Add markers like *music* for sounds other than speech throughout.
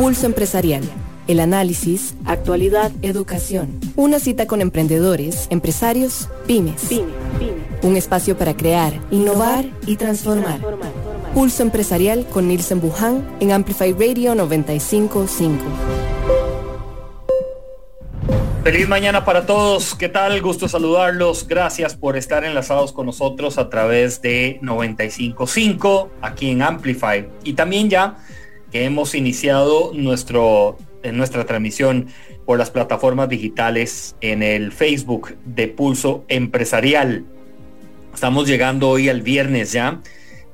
Pulso Empresarial. El análisis, actualidad, educación. Una cita con emprendedores, empresarios, pymes. Un espacio para crear, innovar y transformar. Pulso Empresarial con Nielsen Buján en Amplify Radio 955. Feliz mañana para todos. ¿Qué tal? Gusto saludarlos. Gracias por estar enlazados con nosotros a través de 955 aquí en Amplify. Y también ya que hemos iniciado nuestro, en nuestra transmisión por las plataformas digitales en el Facebook de Pulso Empresarial. Estamos llegando hoy al viernes ya,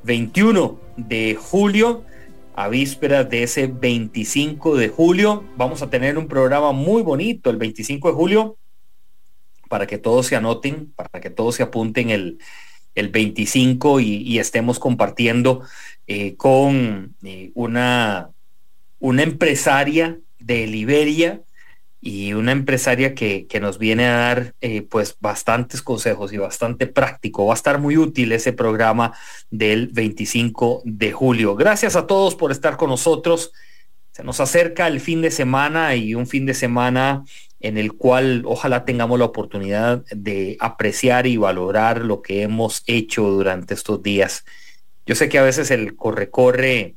21 de julio, a vísperas de ese 25 de julio. Vamos a tener un programa muy bonito el 25 de julio para que todos se anoten, para que todos se apunten el, el 25 y, estemos compartiendo eh, con eh, una, una empresaria de Liberia y una empresaria que, nos viene a dar eh, pues bastantes consejos y bastante práctico. Va a estar muy útil ese programa del 25 de julio. Gracias a todos por estar con nosotros. Se nos acerca el fin de semana y un fin de semana en el cual ojalá tengamos la oportunidad de apreciar y valorar lo que hemos hecho durante estos días. Yo sé que a veces el corre-corre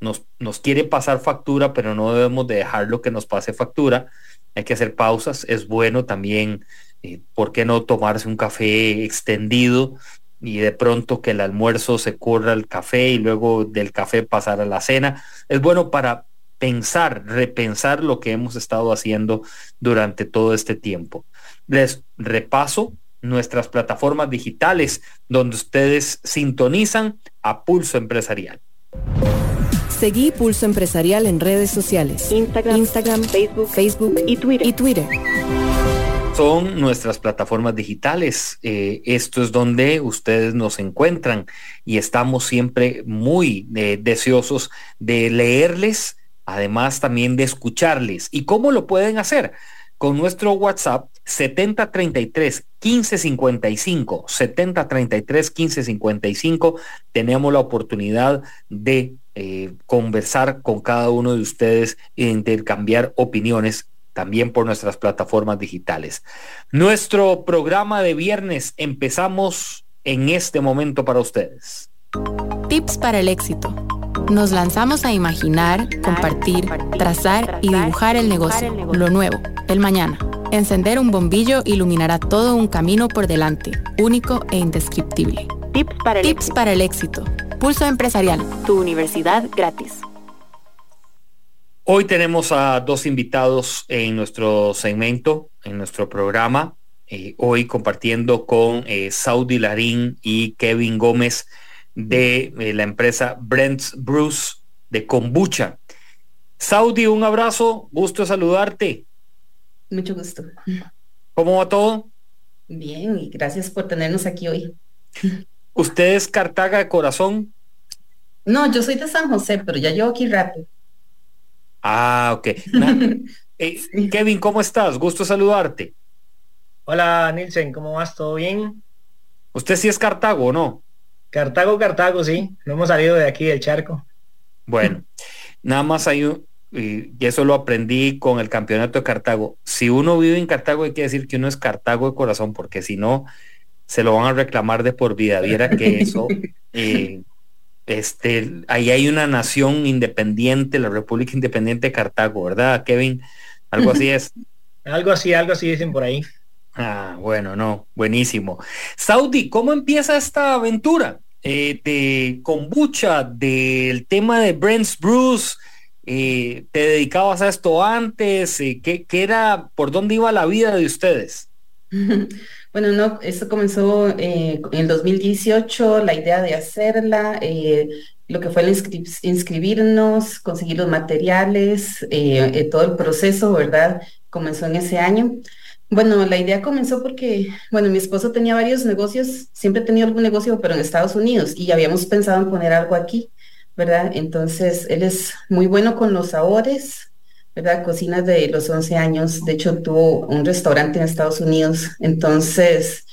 nos, nos quiere pasar factura, pero no debemos de dejar lo que nos pase factura. Hay que hacer pausas. Es bueno también, eh, ¿por qué no tomarse un café extendido? y de pronto que el almuerzo se corra al café y luego del café pasar a la cena. Es bueno para pensar, repensar lo que hemos estado haciendo durante todo este tiempo. Les repaso nuestras plataformas digitales donde ustedes sintonizan a Pulso Empresarial. Seguí Pulso Empresarial en redes sociales. Instagram, Facebook, Facebook y Twitter. Y Twitter. Son nuestras plataformas digitales. Eh, esto es donde ustedes nos encuentran y estamos siempre muy eh, deseosos de leerles además también de escucharles. ¿Y cómo lo pueden hacer? Con nuestro WhatsApp 7033 1555 7033 1555 tenemos la oportunidad de eh, conversar con cada uno de ustedes e intercambiar opiniones también por nuestras plataformas digitales. Nuestro programa de viernes empezamos en este momento para ustedes. Tips para el éxito nos lanzamos a imaginar, compartir, trazar y dibujar el negocio, lo nuevo, el mañana. Encender un bombillo iluminará todo un camino por delante, único e indescriptible. Tips para el, Tips Para el éxito. Pulso Empresarial. Tu universidad gratis. Hoy tenemos a dos invitados en nuestro segmento, en nuestro programa. Eh, hoy compartiendo con eh, Saudi Larín y Kevin Gómez de eh, la empresa Brent's Bruce de kombucha. Saudi, un abrazo, gusto saludarte. Mucho gusto. ¿Cómo va todo? Bien, y gracias por tenernos aquí hoy. ¿Usted es Cartaga de corazón? No, yo soy de San José, pero ya llevo aquí rápido. Ah, ok. *laughs* Eh, Kevin, ¿cómo estás? Gusto saludarte. Hola, Nielsen, ¿cómo vas? ¿Todo bien? ¿Usted sí es Cartago o no? Cartago, Cartago, sí. No hemos salido de aquí del charco. Bueno, nada más hay un, y eso lo aprendí con el campeonato de Cartago. Si uno vive en Cartago hay que decir que uno es Cartago de corazón, porque si no, se lo van a reclamar de por vida. Viera que eso, *laughs* eh, este, ahí hay una nación independiente, la República Independiente de Cartago, ¿verdad, Kevin? Algo así es. *laughs* algo así, algo así dicen por ahí. Ah, bueno, no, buenísimo. Saudi, ¿cómo empieza esta aventura eh, de kombucha, del tema de Brent's Bruce? Eh, ¿Te dedicabas a esto antes? Eh, ¿qué, era, por dónde iba la vida de ustedes? *laughs* Bueno, no, esto comenzó en el 2018, la idea de hacerla, lo que fue el inscribirnos, conseguir los materiales, todo el proceso, ¿verdad? Comenzó en ese año. Bueno, la idea comenzó porque, bueno, mi esposo tenía varios negocios, siempre tenía algún negocio, pero en Estados Unidos, y habíamos pensado en poner algo aquí, ¿verdad? Entonces, él es muy bueno con los sabores, ¿verdad? Cocina de los 11 años, de hecho tuvo un restaurante en Estados Unidos, entonces,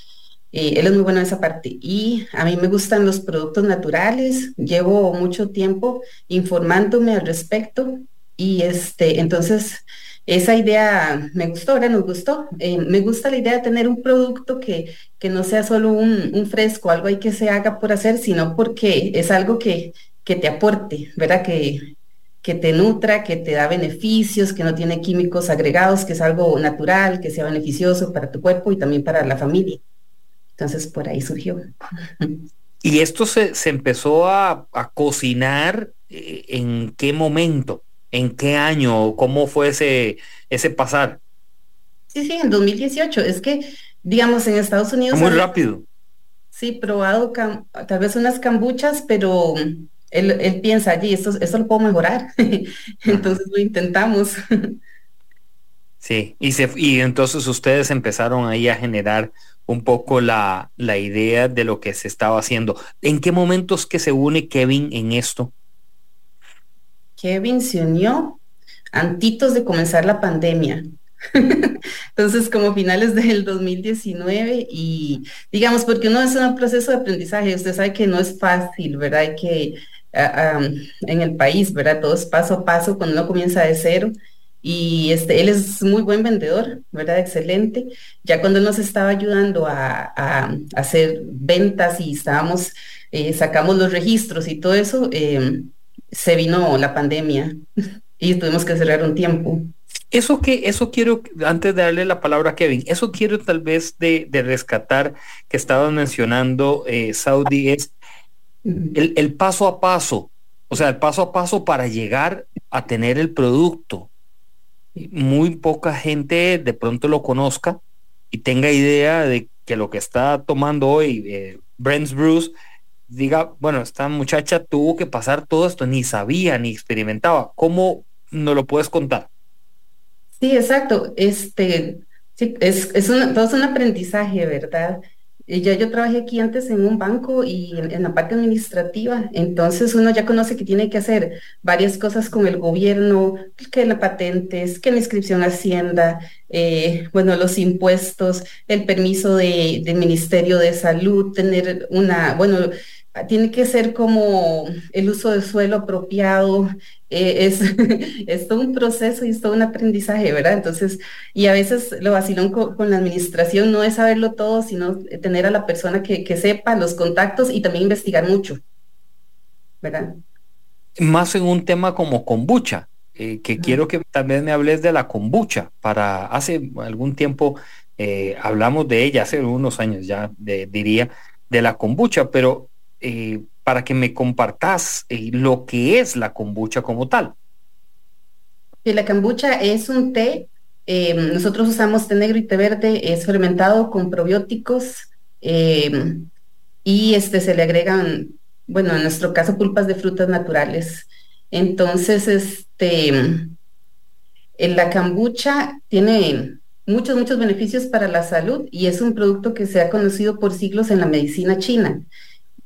eh, él es muy bueno en esa parte. Y a mí me gustan los productos naturales, llevo mucho tiempo informándome al respecto, Y este, entonces, esa idea me gustó, ahora nos gustó. Eh, me gusta la idea de tener un producto que, que no sea solo un, un, fresco, algo ahí que se haga por hacer, sino porque es algo que, que te aporte, ¿verdad? Que, que te nutra, que te da beneficios, que no tiene químicos agregados, que es algo natural, que sea beneficioso para tu cuerpo y también para la familia. Entonces, por ahí surgió. *laughs* ¿Y esto se, se empezó a, a, cocinar eh, en qué momento? ¿En qué año? ¿Cómo fue ese, ese pasar? Sí, sí, en 2018. Es que, digamos, en Estados Unidos... Muy rápido. Sí, probado tal vez unas cambuchas, pero él, él piensa allí, esto, esto lo puedo mejorar. *laughs* entonces lo intentamos. *laughs* sí, y, se, y entonces ustedes empezaron ahí a generar un poco la, la idea de lo que se estaba haciendo. ¿En qué momentos que se une Kevin en esto? Kevin se unió antitos de comenzar la pandemia. *laughs* Entonces, como finales del 2019 y digamos, porque uno es un proceso de aprendizaje, usted sabe que no es fácil, ¿verdad? Que, um, en el país, ¿verdad? Todo es paso a paso cuando uno comienza de cero y este, él es muy buen vendedor, ¿verdad? Excelente. Ya cuando nos estaba ayudando a hacer ventas y estábamos, eh, sacamos los registros y todo eso, eh, se vino la pandemia *laughs* y tuvimos que cerrar un tiempo. Eso que, eso quiero, antes de darle la palabra a Kevin, eso quiero tal vez de, de rescatar que estabas mencionando, eh, Saudi, es el, el, paso a paso, o sea, el paso a paso para llegar a tener el producto. Muy poca gente de pronto lo conozca y tenga idea de que lo que está tomando hoy eh, Brent's Bruce diga, bueno, esta muchacha tuvo que pasar todo esto, ni sabía, ni experimentaba. ¿Cómo no lo puedes contar? Sí, exacto. Este, sí, es, es un, todo es un aprendizaje, ¿verdad? Ya yo trabajé aquí antes en un banco y en, la parte administrativa, entonces uno ya conoce que tiene que hacer varias cosas con el gobierno, que la patentes, que la inscripción Hacienda, eh, bueno, los impuestos, el permiso de, del Ministerio de Salud, tener una, bueno, tiene que ser como el uso de suelo apropiado, eh, es, *laughs* es todo un proceso y es todo un aprendizaje, ¿verdad? Entonces, y a veces lo vacilón con, con, la administración no es saberlo todo, sino tener a la persona que, que sepa los contactos y también investigar mucho, ¿verdad? Más en un tema como kombucha, eh, que quiero que también me hables de la kombucha. Para hace algún tiempo eh, hablamos de ella, hace unos años ya de, diría, de la kombucha, pero eh, para que me compartas eh, lo que es la kombucha como tal. Sí, la kombucha es un té. Eh, nosotros usamos té negro y té verde, es fermentado con probióticos eh, y este se le agregan, bueno, en nuestro caso, pulpas de frutas naturales. Entonces, este, la kombucha tiene muchos, muchos beneficios para la salud y es un producto que se ha conocido por siglos en la medicina china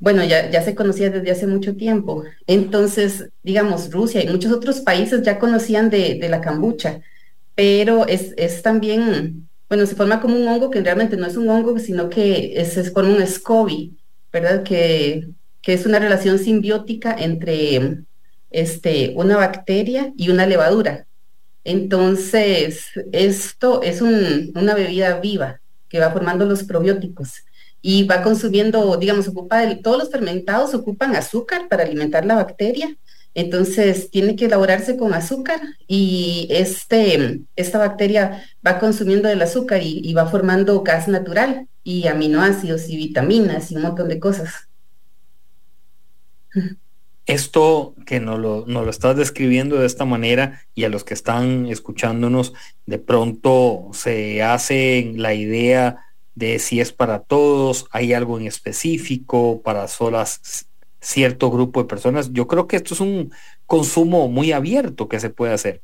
bueno, ya, ya se conocía desde hace mucho tiempo. Entonces, digamos, Rusia y muchos otros países ya conocían de, la cambucha, pero es, es, también, bueno, se forma como un hongo que realmente no es un hongo, sino que es, se forma un SCOBY, ¿verdad? Que, que es una relación simbiótica entre este, una bacteria y una levadura. Entonces, esto es un, una bebida viva que va formando los probióticos y va consumiendo, digamos, ocupa el, todos los fermentados ocupan azúcar para alimentar la bacteria, entonces tiene que elaborarse con azúcar y este, esta bacteria va consumiendo el azúcar y, y va formando gas natural y aminoácidos y vitaminas y un montón de cosas. Esto que nos lo, nos lo estás describiendo de esta manera y a los que están escuchándonos, de pronto se hace la idea de si es para todos, hay algo en específico para solas cierto grupo de personas. Yo creo que esto es un consumo muy abierto que se puede hacer.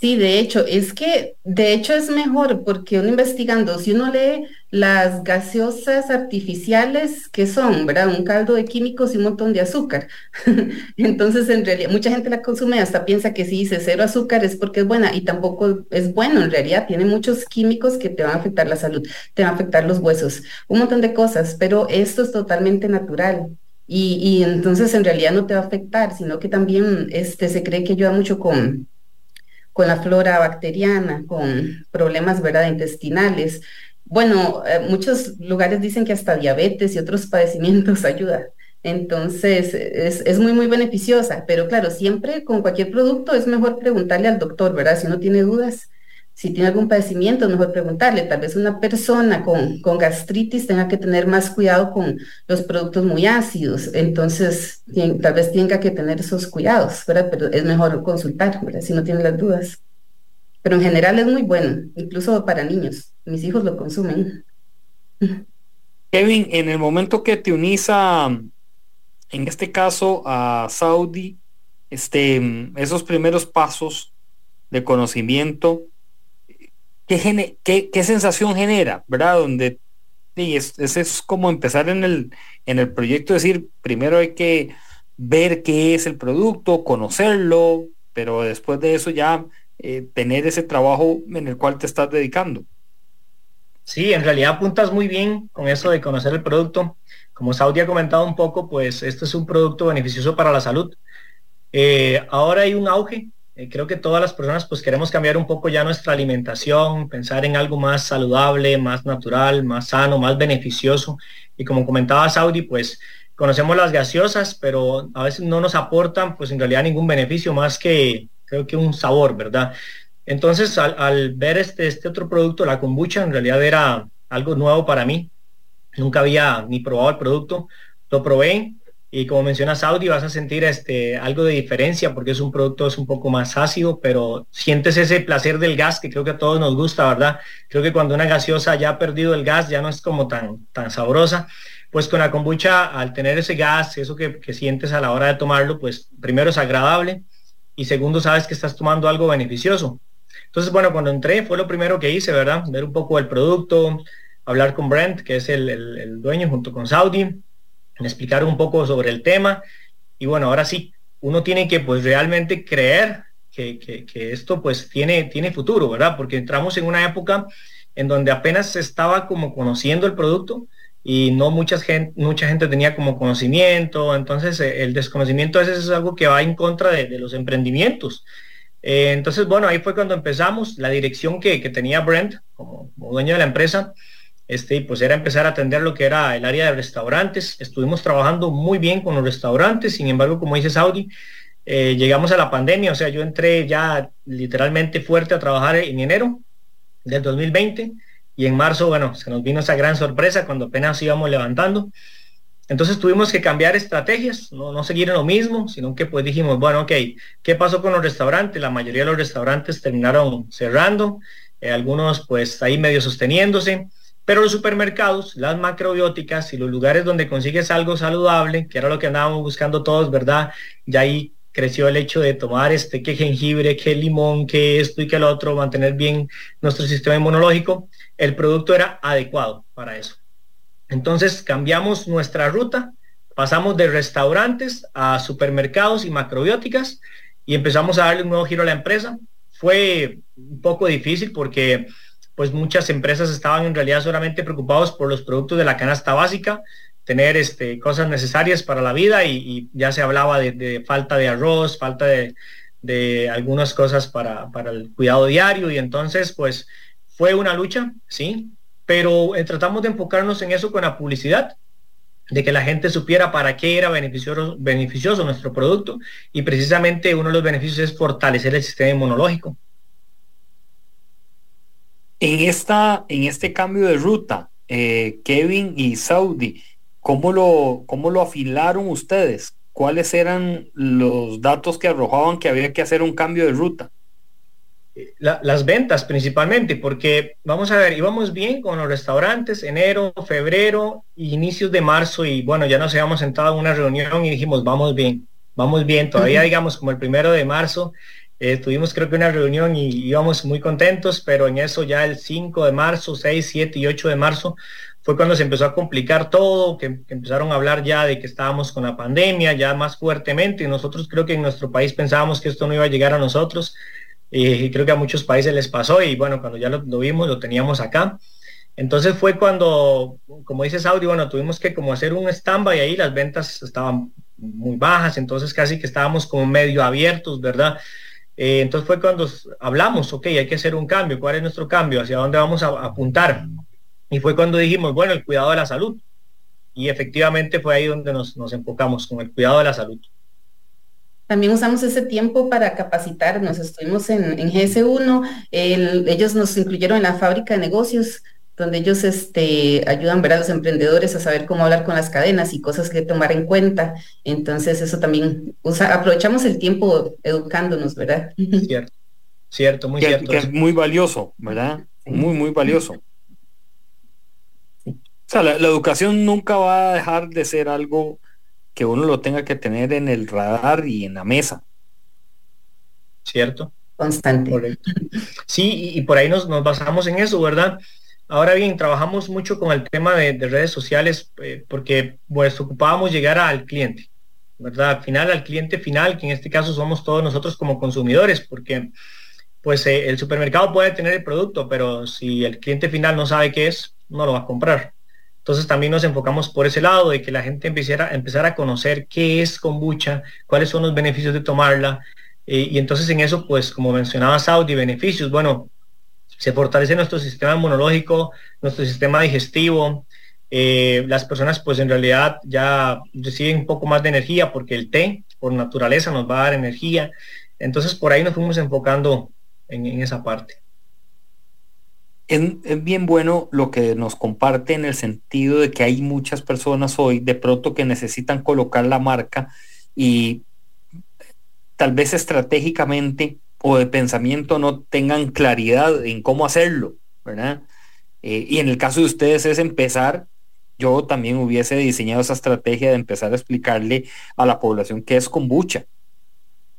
Sí, de hecho, es que de hecho es mejor porque uno investigando, si uno lee las gaseosas artificiales que son, ¿verdad? Un caldo de químicos y un montón de azúcar. *laughs* Entonces, en realidad, mucha gente la consume hasta piensa que si dice cero azúcar es porque es buena y tampoco es bueno. En realidad, tiene muchos químicos que te van a afectar la salud, te van a afectar los huesos, un montón de cosas, pero esto es totalmente natural. Y, entonces en realidad no te va a afectar, sino que también este, se cree que ayuda mucho con, con la flora bacteriana, con problemas ¿verdad? intestinales. Bueno, eh, muchos lugares dicen que hasta diabetes y otros *laughs* padecimientos ayuda. Entonces, es, muy, muy beneficiosa, pero claro, siempre con cualquier producto es mejor preguntarle al doctor, ¿verdad? Si uno tiene dudas, si tiene algún padecimiento, es mejor preguntarle. Tal vez una persona con, con gastritis tenga que tener más cuidado con los productos muy ácidos, entonces tal vez tenga que tener esos cuidados. Pero es mejor consultar. Si no tiene las dudas. Pero en general es muy bueno, incluso para niños. Mis hijos lo consumen. *laughs* Kevin, en el momento que te unís a, en este caso, a Saudi, este, esos primeros pasos de conocimiento, ¿qué, qué, sensación genera? ¿Verdad? Donde sí, es, es, como empezar en el, en el proyecto, decir, primero hay que ver qué es el producto, conocerlo, pero después de eso ya eh, tener ese trabajo en el cual te estás dedicando. Sí, en realidad apuntas muy bien con eso de conocer el producto. Como Saudi ha comentado un poco, pues este es un producto beneficioso para la salud. Eh, ahora hay un auge. Eh, creo que todas las personas pues queremos cambiar un poco ya nuestra alimentación, pensar en algo más saludable, más natural, más sano, más beneficioso. Y como comentaba Saudi, pues conocemos las gaseosas, pero a veces no nos aportan pues en realidad ningún beneficio más que creo que un sabor, ¿verdad? Entonces, al, ver este, este otro producto, la kombucha, en realidad era algo nuevo para mí. Nunca había ni probado el producto. Lo probé y como menciona Saudi, vas a sentir este, algo de diferencia porque es un producto es un poco más ácido, pero sientes ese placer del gas que creo que a todos nos gusta, ¿verdad? Creo que cuando una gaseosa ya ha perdido el gas, ya no es como tan, tan sabrosa. Pues con la kombucha, al tener ese gas, eso que, que sientes a la hora de tomarlo, pues primero es agradable y segundo, sabes que estás tomando algo beneficioso. Entonces, bueno, cuando entré fue lo primero que hice, ¿verdad? Ver un poco el producto, hablar con Brent, que es el, dueño, junto con Saudi, explicar un poco sobre el tema. Y bueno, ahora sí, uno tiene que pues realmente creer que, que, esto pues tiene, tiene futuro, ¿verdad? Porque entramos en una época en donde apenas se estaba como conociendo el producto, y no mucha gente, mucha gente tenía como conocimiento, entonces eh, el desconocimiento a veces es algo que va en contra de, los emprendimientos. Eh, entonces, bueno, ahí fue cuando empezamos, la dirección que, tenía Brent como, dueño de la empresa, este, pues era empezar a atender lo que era el área de restaurantes. Estuvimos trabajando muy bien con los restaurantes, sin embargo, como dice Saudi, eh, llegamos a la pandemia, o sea, yo entré ya literalmente fuerte a trabajar en enero del 2020 y en marzo, bueno, se nos vino esa gran sorpresa cuando apenas íbamos levantando. Entonces tuvimos que cambiar estrategias, no, no seguir en lo mismo, sino que pues dijimos, bueno, ok, ¿qué pasó con los restaurantes? La mayoría de los restaurantes terminaron cerrando, eh, algunos pues ahí medio sosteniéndose, pero los supermercados, las macrobióticas y los lugares donde consigues algo saludable, que era lo que andábamos buscando todos, ¿verdad? Ya ahí creció el hecho de tomar este que jengibre, que limón, que esto y que lo otro, mantener bien nuestro sistema inmunológico, el producto era adecuado para eso. Entonces cambiamos nuestra ruta, pasamos de restaurantes a supermercados y macrobióticas y empezamos a darle un nuevo giro a la empresa. Fue un poco difícil porque pues muchas empresas estaban en realidad solamente preocupados por los productos de la canasta básica, tener este, cosas necesarias para la vida y, ya se hablaba de, falta de arroz, falta de, algunas cosas para, el cuidado diario y entonces pues fue una lucha, sí, pero eh, tratamos de enfocarnos en eso con la publicidad, de que la gente supiera para qué era beneficioso, beneficioso nuestro producto y precisamente uno de los beneficios es fortalecer el sistema inmunológico. En, esta, en este cambio de ruta, eh, Kevin y Saudi, ¿Cómo lo, cómo lo afilaron ustedes? ¿Cuáles eran los datos que arrojaban que había que hacer un cambio de ruta? las ventas principalmente, porque vamos a ver, íbamos bien con los restaurantes, enero, febrero, inicios de marzo, y bueno, ya nos habíamos sentado en una reunión y dijimos, vamos bien, vamos bien, todavía digamos como el primero de marzo, eh, tuvimos creo que una reunión y íbamos muy contentos, pero en eso ya el 5 de marzo, 6, 7 y 8 de marzo fue cuando se empezó a complicar todo, que, empezaron a hablar ya de que estábamos con la pandemia ya más fuertemente y nosotros creo que en nuestro país pensábamos que esto no iba a llegar a nosotros y creo que a muchos países les pasó y bueno, cuando ya lo, vimos lo teníamos acá. Entonces fue cuando, como dice Saudi, bueno, tuvimos que como hacer un stand y ahí las ventas estaban muy bajas, entonces casi que estábamos como medio abiertos, ¿verdad? Eh, entonces fue cuando hablamos, ok, hay que hacer un cambio, ¿cuál es nuestro cambio? ¿Hacia dónde vamos a apuntar? Y fue cuando dijimos, bueno, el cuidado de la salud. Y efectivamente fue ahí donde nos, enfocamos, con el cuidado de la salud. También usamos ese tiempo para capacitarnos. Estuvimos en, en GS1, ellos nos incluyeron en la fábrica de negocios donde ellos este, ayudan a los emprendedores a saber cómo hablar con las cadenas y cosas que tomar en cuenta. Entonces eso también, aprovechamos el tiempo educándonos, ¿verdad? *laughs* Cierto, cierto, muy cierto. es muy valioso, ¿verdad? Muy, muy valioso. O sea, la, educación nunca va a dejar de ser algo que uno lo tenga que tener en el radar y en la mesa. Cierto. Constante. Sí, y, por ahí nos, nos basamos en eso, ¿verdad? Ahora bien, trabajamos mucho con el tema de, redes sociales eh, porque pues ocupábamos llegar al cliente, ¿verdad? Al final, al cliente final, que en este caso somos todos nosotros como consumidores, porque pues eh, el supermercado puede tener el producto, pero si el cliente final no sabe qué es, no lo va a comprar. Entonces también nos enfocamos por ese lado de que la gente empezara, empezar a conocer qué es kombucha, cuáles son los beneficios de tomarla. Eh, y entonces en eso, pues como mencionaba Saudi, beneficios, bueno, se fortalece nuestro sistema inmunológico, nuestro sistema digestivo. Eh, las personas pues en realidad ya reciben un poco más de energía porque el té por naturaleza nos va a dar energía. Entonces por ahí nos fuimos enfocando en, esa parte. Es, es, bien bueno lo que nos comparte en el sentido de que hay muchas personas hoy de pronto que necesitan colocar la marca y tal vez estratégicamente o de pensamiento no tengan claridad en cómo hacerlo, ¿verdad? Eh, y en el caso de ustedes es empezar, yo también hubiese diseñado esa estrategia de empezar a explicarle a la población qué es kombucha.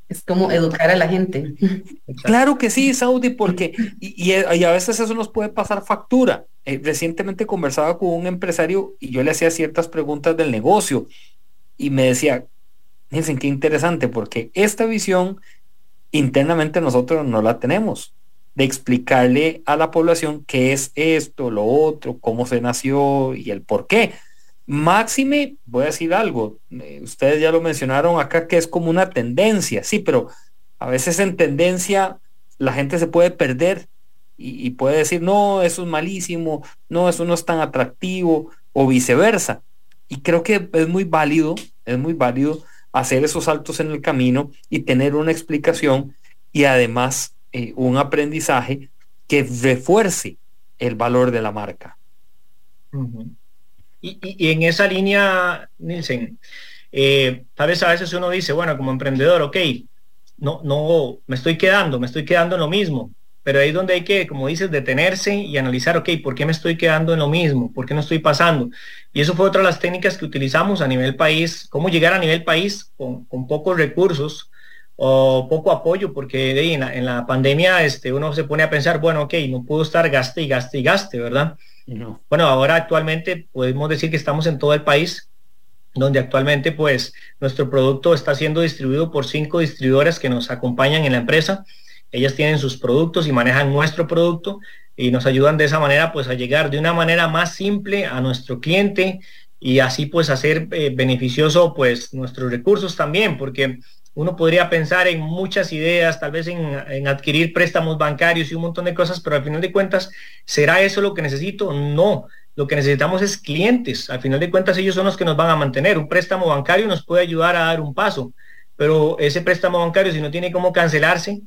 Es como educar a la gente. Claro que sí, Saudi, porque y, a veces eso nos puede pasar factura. Eh, recientemente conversaba con un empresario y yo le hacía ciertas preguntas del negocio y me decía, fíjense qué interesante, porque esta visión internamente nosotros no la tenemos de explicarle a la población qué es esto, lo otro, cómo se nació y el por qué. Máxime, voy a decir algo, eh, ustedes ya lo mencionaron acá que es como una tendencia, sí, pero a veces en tendencia la gente se puede perder y, y puede decir, no, eso es malísimo, no, eso no es tan atractivo o viceversa. Y creo que es muy válido, es muy válido hacer esos saltos en el camino y tener una explicación y además eh, un aprendizaje que refuerce el valor de la marca. y, en esa línea, Nielsen, eh, tal vez a veces uno dice, bueno, como emprendedor, ok, no, no, me estoy quedando, me estoy quedando en lo mismo, pero ahí es donde hay que, como dices, detenerse y analizar, ok, ¿por qué me estoy quedando en lo mismo? ¿Por qué no estoy pasando? Y eso fue otra de las técnicas que utilizamos a nivel país, cómo llegar a nivel país con, pocos recursos o poco apoyo, porque en, la, pandemia este, uno se pone a pensar, bueno, ok, no puedo estar gaste y gaste y gaste, ¿verdad? Bueno, ahora actualmente podemos decir que estamos en todo el país, donde actualmente pues nuestro producto está siendo distribuido por cinco distribuidores que nos acompañan en la empresa ellas tienen sus productos y manejan nuestro producto y nos ayudan de esa manera pues a llegar de una manera más simple a nuestro cliente y así pues hacer eh, beneficioso pues nuestros recursos también porque uno podría pensar en muchas ideas, tal vez en, adquirir préstamos bancarios y un montón de cosas, pero al final de cuentas, ¿será eso lo que necesito? No, lo que necesitamos es clientes. Al final de cuentas, ellos son los que nos van a mantener. Un préstamo bancario nos puede ayudar a dar un paso, pero ese préstamo bancario, si no tiene cómo cancelarse,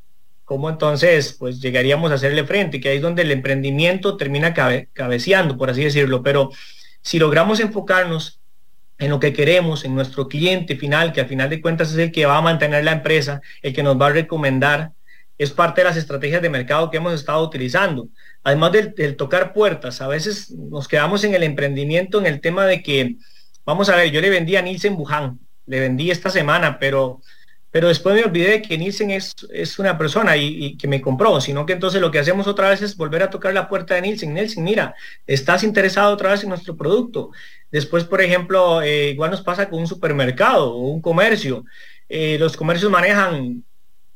cómo entonces pues llegaríamos a hacerle frente, que ahí es donde el emprendimiento termina cabeceando, por así decirlo. Pero si logramos enfocarnos en lo que queremos, en nuestro cliente final, que al final de cuentas es el que va a mantener la empresa, el que nos va a recomendar, es parte de las estrategias de mercado que hemos estado utilizando. Además del, tocar puertas, a veces nos quedamos en el emprendimiento en el tema de que, vamos a ver, yo le vendí a Nielsen Buján, le vendí esta semana, pero pero después me olvidé que Nielsen es, es una persona y, que me compró, sino que entonces lo que hacemos otra vez es volver a tocar la puerta de Nielsen. Nielsen, mira, estás interesado otra vez en nuestro producto. Después, por ejemplo, eh, igual nos pasa con un supermercado o un comercio. Eh, los comercios manejan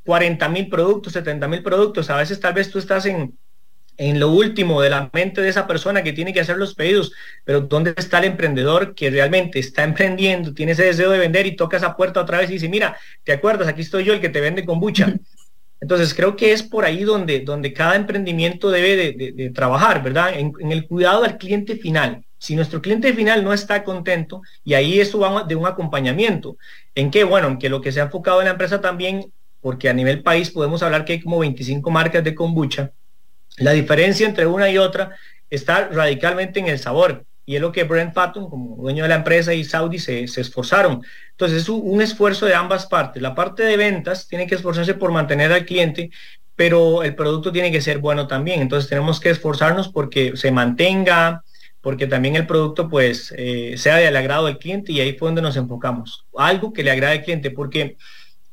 40 mil productos, 70 mil productos. A veces tal vez tú estás en, en lo último de la mente de esa persona que tiene que hacer los pedidos, pero ¿dónde está el emprendedor que realmente está emprendiendo, tiene ese deseo de vender y toca esa puerta otra vez y dice, mira, ¿te acuerdas? Aquí estoy yo el que te vende kombucha. Entonces creo que es por ahí donde, donde cada emprendimiento debe de, trabajar, ¿verdad? En, en, el cuidado al cliente final. Si nuestro cliente final no está contento, y ahí eso va de un acompañamiento, en que, bueno, en que lo que se ha enfocado en la empresa también, porque a nivel país podemos hablar que hay como 25 marcas de kombucha, la diferencia entre una y otra está radicalmente en el sabor. Y es lo que Brent Patton, como dueño de la empresa y Saudi, se, esforzaron. Entonces es un, esfuerzo de ambas partes. La parte de ventas tiene que esforzarse por mantener al cliente, pero el producto tiene que ser bueno también. Entonces tenemos que esforzarnos porque se mantenga, porque también el producto pues eh, sea del agrado del cliente y ahí fue donde nos enfocamos. Algo que le agrade al cliente, porque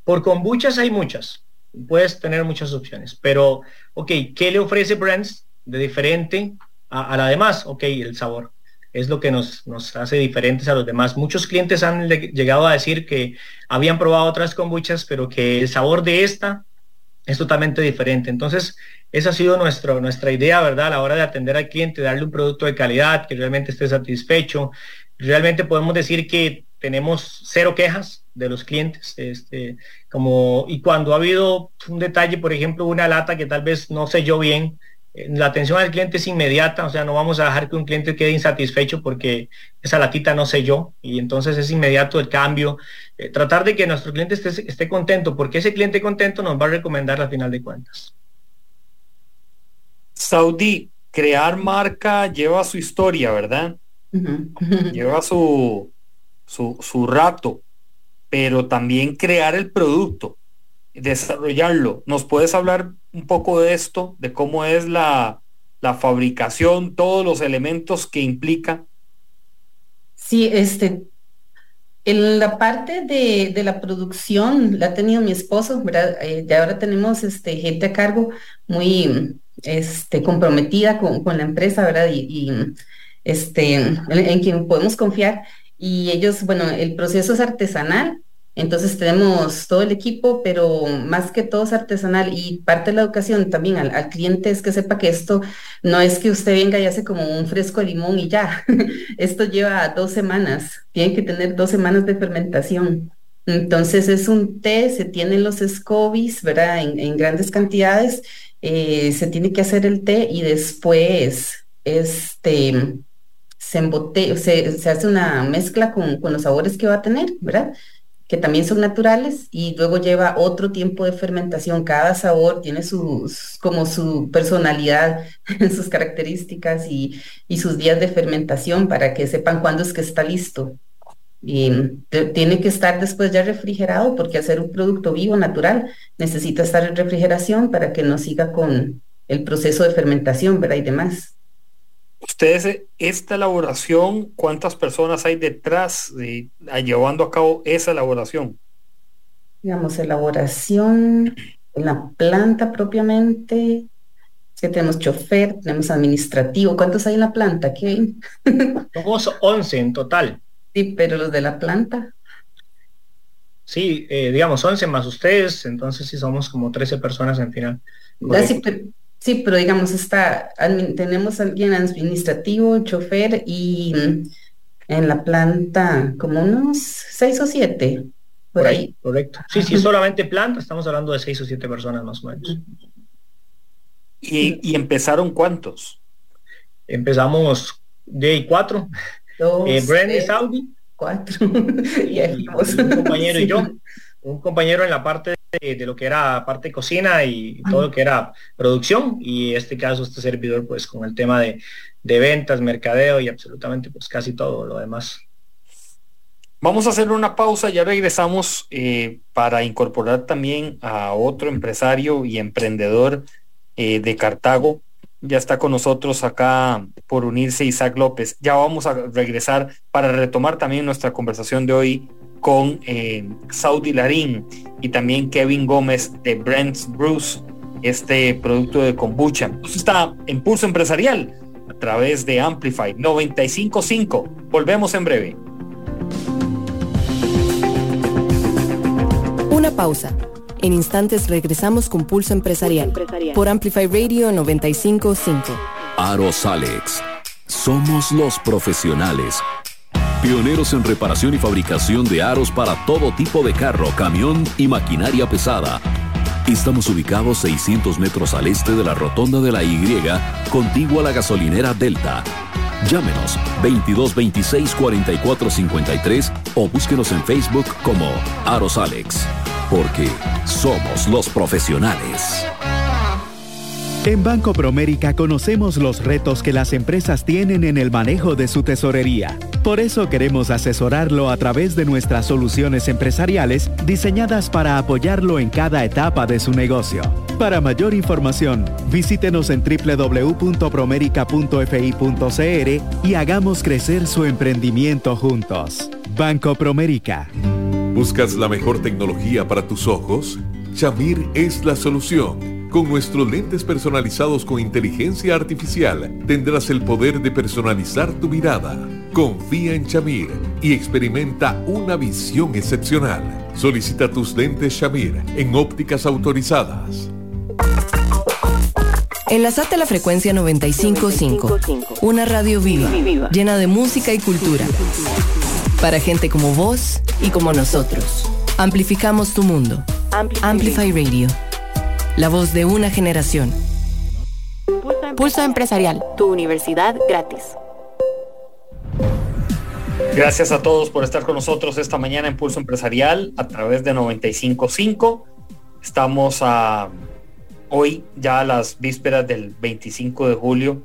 por kombuchas hay muchas, puedes tener muchas opciones, pero, ok, ¿qué le ofrece Brands de diferente a, la demás? Ok, el sabor. Es lo que nos, nos, hace diferentes a los demás. Muchos clientes han llegado a decir que habían probado otras kombuchas, pero que el sabor de esta es totalmente diferente. Entonces, esa ha sido nuestro, nuestra idea, ¿verdad? A la hora de atender al cliente, darle un producto de calidad, que realmente esté satisfecho. Realmente podemos decir que tenemos cero quejas de los clientes. Este, como, y cuando ha habido un detalle, por ejemplo, una lata que tal vez no yo bien, eh, la atención al cliente es inmediata, o sea, no vamos a dejar que un cliente quede insatisfecho porque esa latita no yo y entonces es inmediato el cambio. Eh, tratar de que nuestro cliente esté, esté contento, porque ese cliente contento nos va a recomendar al final de cuentas. Saudi, crear marca lleva su historia, ¿verdad? lleva su, su, rato, pero también crear el producto, desarrollarlo. ¿Nos puedes hablar un poco de esto, de cómo es la, la fabricación, todos los elementos que implica? Sí, este, en la parte de, de, la producción la ha tenido mi esposo, ¿verdad? Eh, ya ahora tenemos este, gente a cargo muy este, comprometida con, con la empresa, ¿verdad? Y, este, en, quien podemos confiar y ellos, bueno, el proceso es artesanal, entonces tenemos todo el equipo, pero más que todo es artesanal y parte de la educación también al, cliente es que sepa que esto no es que usted venga y hace como un fresco de limón y ya. *laughs* esto lleva dos semanas, tiene que tener dos semanas de fermentación. Entonces es un té, se tienen los scobies, ¿verdad? En, grandes cantidades, eh, se tiene que hacer el té y después, este, se embotella, se, se, hace una mezcla con, con, los sabores que va a tener, ¿verdad? Que también son naturales y luego lleva otro tiempo de fermentación. Cada sabor tiene sus, como su personalidad, *laughs* sus características y, y sus días de fermentación para que sepan cuándo es que está listo. Y tiene que estar después ya refrigerado porque hacer un producto vivo, natural, necesita estar en refrigeración para que no siga con el proceso de fermentación, ¿verdad? Y demás. Ustedes, esta elaboración, ¿cuántas personas hay detrás de llevando a cabo esa elaboración? Digamos, elaboración en la planta propiamente. que tenemos chofer, tenemos administrativo. ¿Cuántos hay en la planta? ¿Qué? *laughs* Somos 11 en total. Sí, pero los de la planta. Sí, eh, digamos 11 más ustedes, entonces sí somos como 13 personas en final. Sí, pero digamos, está, tenemos alguien administrativo, chofer y en la planta como unos seis o siete. Por, ahí. Correcto. Sí, sí, solamente planta, estamos hablando de seis o siete personas más o menos. ¿Y, empezaron cuántos? Empezamos de cuatro. Dos, eh, Saudi. Cuatro. *laughs* y, un compañero y yo. Un compañero en la parte de, lo que era parte cocina y todo lo que era producción y este caso este servidor pues con el tema de, ventas, mercadeo y absolutamente pues casi todo lo demás. Vamos a hacer una pausa, ya regresamos eh, para incorporar también a otro empresario y emprendedor eh, de Cartago. Ya está con nosotros acá por unirse Isaac López. Ya vamos a regresar para retomar también nuestra conversación de hoy con eh, Saudi Larín y también Kevin Gómez de Brent's Bruce, este producto de kombucha. Esto está en Pulso Empresarial a través de Amplify 955. Volvemos en breve. Una pausa. En instantes regresamos con Pulso Empresarial, por Amplify Radio 955. Aros Alex. Somos los profesionales. Pioneros en reparación y fabricación de aros para todo tipo de carro, camión y maquinaria pesada. Estamos ubicados 600 metros al este de la rotonda de la Y, contigua a la gasolinera Delta. Llámenos 2226 4453 o búsquenos en Facebook como Aros Alex, porque somos los profesionales. En Banco Promérica conocemos los retos que las empresas tienen en el manejo de su tesorería. Por eso queremos asesorarlo a través de nuestras soluciones empresariales diseñadas para apoyarlo en cada etapa de su negocio. Para mayor información, visítenos en www.promerica.fi.cr y hagamos crecer su emprendimiento juntos. Banco Promérica. ¿Buscas la mejor tecnología para tus ojos? Shamir es la solución con nuestros lentes personalizados con inteligencia artificial, tendrás el poder de personalizar tu mirada. Confía en Shamir y experimenta una visión excepcional. Solicita tus lentes Shamir en ópticas autorizadas. Enlazate a la frecuencia 955, una radio viva, llena de música y cultura. Para gente como vos y como nosotros. Amplificamos tu mundo. Amplify Radio la voz de una generación. Pulso Empresarial, tu universidad gratis. Gracias a todos por estar con nosotros esta mañana en Pulso Empresarial a través de 955. Estamos a hoy ya a las vísperas del 25 de julio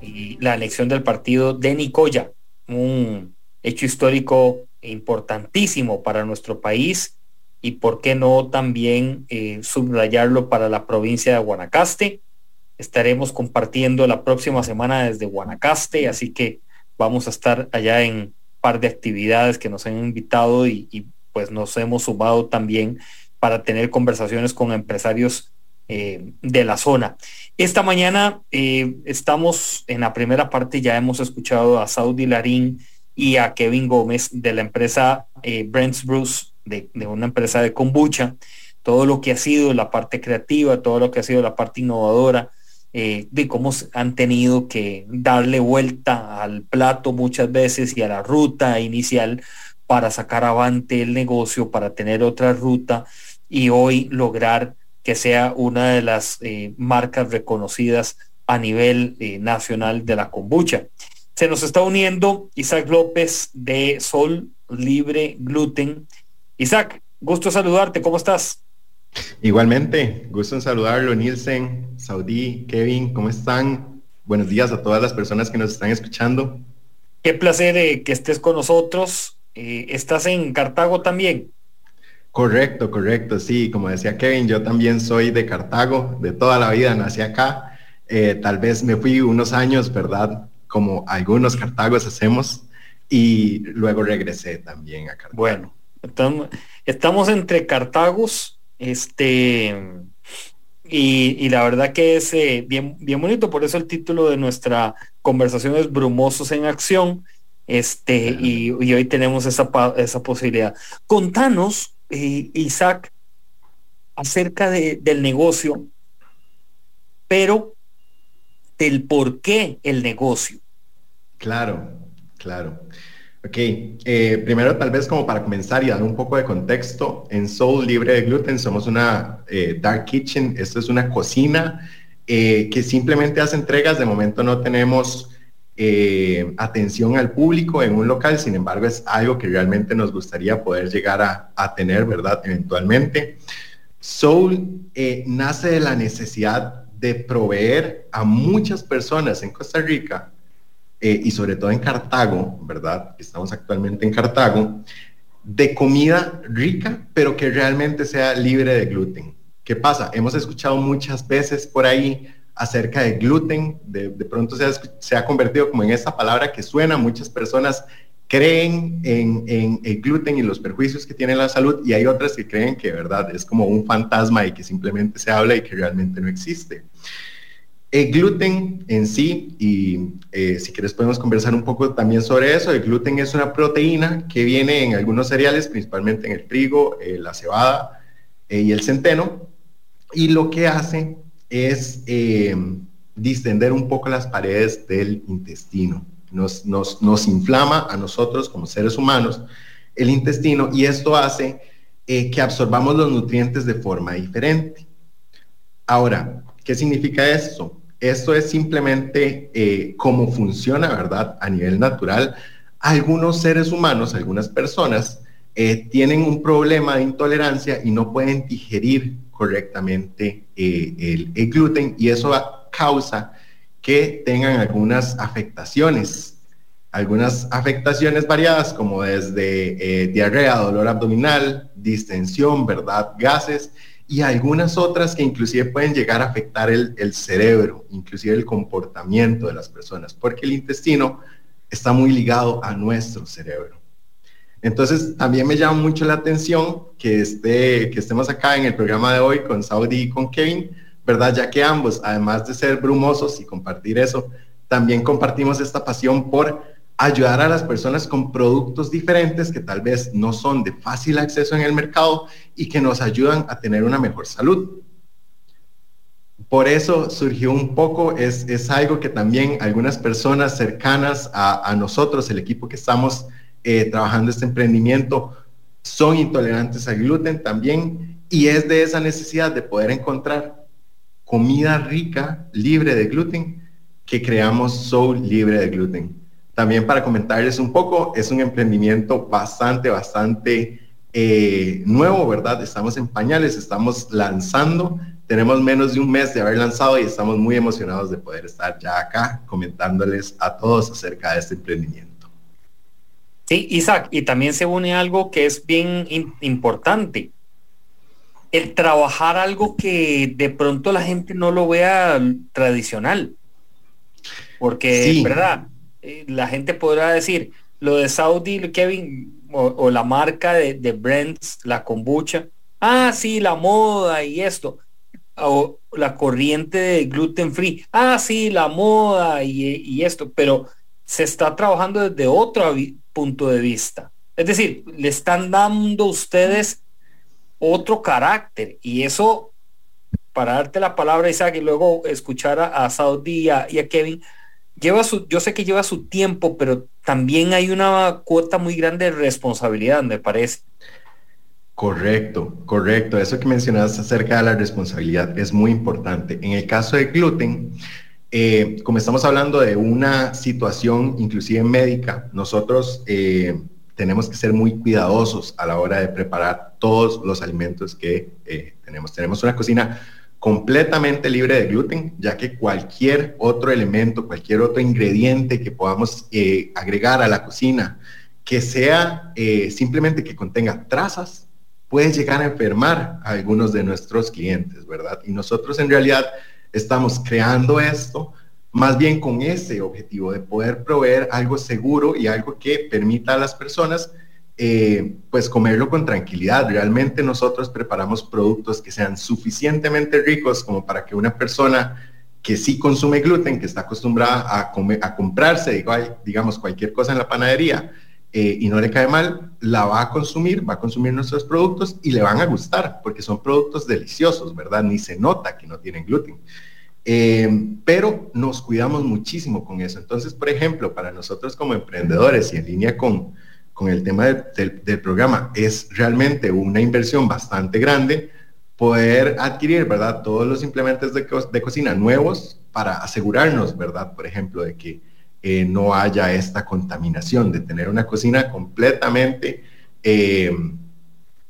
y la elección del partido de Nicoya, un hecho histórico importantísimo para nuestro país y por qué no también eh, subrayarlo para la provincia de Guanacaste. Estaremos compartiendo la próxima semana desde Guanacaste, así que vamos a estar allá en par de actividades que nos han invitado y, pues nos hemos sumado también para tener conversaciones con empresarios eh, de la zona. Esta mañana eh, estamos en la primera parte, ya hemos escuchado a Saudi Larín y a Kevin Gómez de la empresa Brents Bruce de, una empresa de kombucha, todo lo que ha sido la parte creativa, todo lo que ha sido la parte innovadora, eh, de cómo han tenido que darle vuelta al plato muchas veces y a la ruta inicial para sacar avante el negocio, para tener otra ruta y hoy lograr que sea una de las eh, marcas reconocidas a nivel eh, nacional de la kombucha. Se nos está uniendo Isaac López de Sol Libre Gluten, Isaac, gusto saludarte, ¿cómo estás? Igualmente, gusto en saludarlo, Nielsen, Saudí, Kevin, ¿cómo están? Buenos días a todas las personas que nos están escuchando. Qué placer eh, que estés con nosotros. Eh, ¿Estás en Cartago también? Correcto, correcto, sí, como decía Kevin, yo también soy de Cartago, de toda la vida nací acá. Eh, tal vez me fui unos años, ¿verdad? Como algunos cartagos hacemos, y luego regresé también a Cartago. Bueno, Estamos, entre Cartagos, este, y, la verdad que es eh, bien, bien bonito, por eso el título de nuestra conversación es Brumosos en Acción, este, y, hoy tenemos esa, esa posibilidad. Contanos, eh, Isaac, acerca del negocio, pero del por qué el negocio. Claro, claro. Ok, eh, primero tal vez como para comenzar y dar un poco de contexto, en Soul Libre de Gluten somos una eh, Dark Kitchen, esto es una cocina eh, que simplemente hace entregas, de momento no tenemos atención al público en un local, sin embargo es algo que realmente nos gustaría poder llegar a, a tener, ¿verdad? Eventualmente. Soul nace de la necesidad de proveer a muchas personas en Costa Rica eh, y sobre todo en Cartago, ¿verdad? Estamos actualmente en Cartago, de comida rica, pero que realmente sea libre de gluten. ¿Qué pasa? Hemos escuchado muchas veces por ahí acerca de gluten, de, pronto se ha, convertido como en esta palabra que suena, muchas personas creen en, en, el gluten y los perjuicios que tiene la salud y hay otras que creen que, ¿verdad? Es como un fantasma y que simplemente se habla y que realmente no existe. El gluten en sí, y eh, si quieres podemos conversar un poco también sobre eso, el gluten es una proteína que viene en algunos cereales, principalmente en el trigo, eh, la cebada, y el centeno, y lo que hace es distender un poco las paredes del intestino. Nos, nos, nos, inflama a nosotros como seres humanos el intestino y esto hace eh, que absorbamos los nutrientes de forma diferente. Ahora, ¿qué significa esto? Esto es simplemente eh, cómo funciona, ¿verdad? A nivel natural. Algunos seres humanos, algunas personas, eh, tienen un problema de intolerancia y no pueden digerir correctamente el, el gluten y eso causa que tengan algunas afectaciones, algunas afectaciones variadas como desde eh, diarrea, dolor abdominal, distensión, ¿verdad? Gases y algunas otras que inclusive pueden llegar a afectar el, el cerebro, inclusive el comportamiento de las personas, porque el intestino está muy ligado a nuestro cerebro. Entonces, también me llama mucho la atención que, esté, que estemos acá en el programa de hoy con Saudi y con Kevin, ¿verdad? Ya que ambos, además de ser brumosos y compartir eso, también compartimos esta pasión por ayudar a las personas con productos diferentes que tal vez no son de fácil acceso en el mercado y que nos ayudan a tener una mejor salud. Por eso surgió un poco, es, es algo que también algunas personas cercanas a, nosotros, el equipo que estamos eh, trabajando este emprendimiento, son intolerantes al gluten también y es de esa necesidad de poder encontrar comida rica, libre de gluten, que creamos Soul libre de gluten. También para comentarles un poco, es un emprendimiento bastante, bastante eh, nuevo, ¿verdad? Estamos en pañales, estamos lanzando, tenemos menos de un mes de haber lanzado y estamos muy emocionados de poder estar ya acá comentándoles a todos acerca de este emprendimiento. Sí, Isaac, y también se une algo que es bien importante el trabajar algo que de pronto la gente no lo vea tradicional. Porque, ¿verdad? La gente podrá decir, lo de Saudi, Kevin, o, la marca de, de Brents, la kombucha, ah, sí, la moda y esto, o la corriente de gluten free, ah, sí, la moda y, y esto, pero se está trabajando desde otro punto de vista. Es decir, le están dando ustedes otro carácter. Y eso, para darte la palabra, Isaac, y luego escuchar a, Saudi y a, Kevin, lleva su, yo sé que lleva su tiempo, pero también hay una cuota muy grande de responsabilidad, me parece. Correcto, correcto. Eso que mencionaste acerca de la responsabilidad es muy importante. En el caso de gluten, eh, como estamos hablando de una situación inclusive médica, nosotros eh, tenemos que ser muy cuidadosos a la hora de preparar todos los alimentos que eh, tenemos. Tenemos una cocina completamente libre de gluten, ya que cualquier otro elemento, cualquier otro ingrediente que podamos eh, agregar a la cocina, que sea eh, simplemente que contenga trazas, puede llegar a enfermar a algunos de nuestros clientes, ¿verdad? Y nosotros en realidad estamos creando esto más bien con ese objetivo de poder proveer algo seguro y algo que permita a las personas eh, pues comerlo con tranquilidad. Realmente nosotros preparamos productos que sean suficientemente ricos como para que una persona que sí consume gluten, que está acostumbrada a, comer, a comprarse, digamos, cualquier cosa en la panadería eh, y no le cae mal, la va a consumir, va a consumir nuestros productos y le van a gustar porque son productos deliciosos, ¿verdad? Ni se nota que no tienen gluten. Eh, pero nos cuidamos muchísimo con eso. Entonces, por ejemplo, para nosotros como emprendedores y en línea con, con el tema del programa, es realmente una inversión bastante grande poder adquirir, ¿verdad? Todos los implementos de, cocina nuevos para asegurarnos, ¿verdad? Por ejemplo, de que eh, no haya esta contaminación, de tener una cocina completamente eh,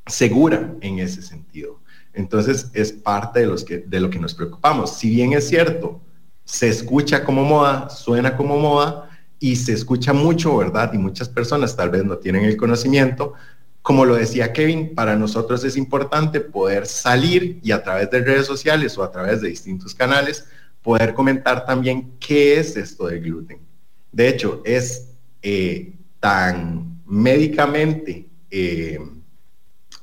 segura en ese sentido. Entonces es parte de, los que, de lo que nos preocupamos. Si bien es cierto, se escucha como moda, suena como moda y se escucha mucho, ¿verdad? Y muchas personas tal vez no tienen el conocimiento. Como lo decía Kevin, para nosotros es importante poder salir y a través de redes sociales o a través de distintos canales poder comentar también qué es esto del gluten. De hecho, es eh, tan médicamente eh,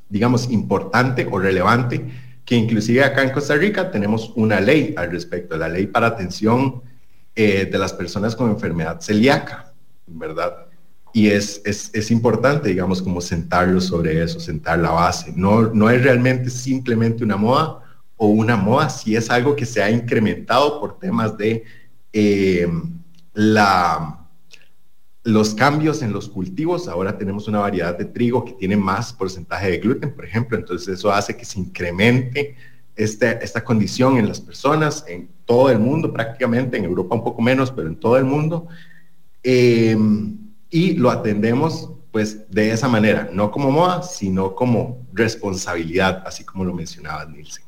digamos, importante o relevante, que inclusive acá en Costa Rica tenemos una ley al respecto, la ley para atención eh, de las personas con enfermedad celíaca, ¿verdad? y es, es, es, importante, digamos, como sentarlo sobre eso, sentar la base. No, no es realmente simplemente una moda o una moda, si es algo que se ha incrementado por temas de eh, la, los cambios en los cultivos. Ahora tenemos una variedad de trigo que tiene más porcentaje de gluten, por ejemplo, entonces eso hace que se incremente este, esta condición en las personas, en todo el mundo prácticamente, en Europa un poco menos, pero en todo el mundo. Eh, y lo atendemos pues de esa manera, no como moda, sino como responsabilidad, así como lo mencionaba Nielsen.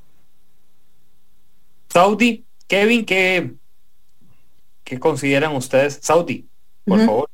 Saudi, Kevin, ¿qué, qué consideran ustedes? Saudi, por favor.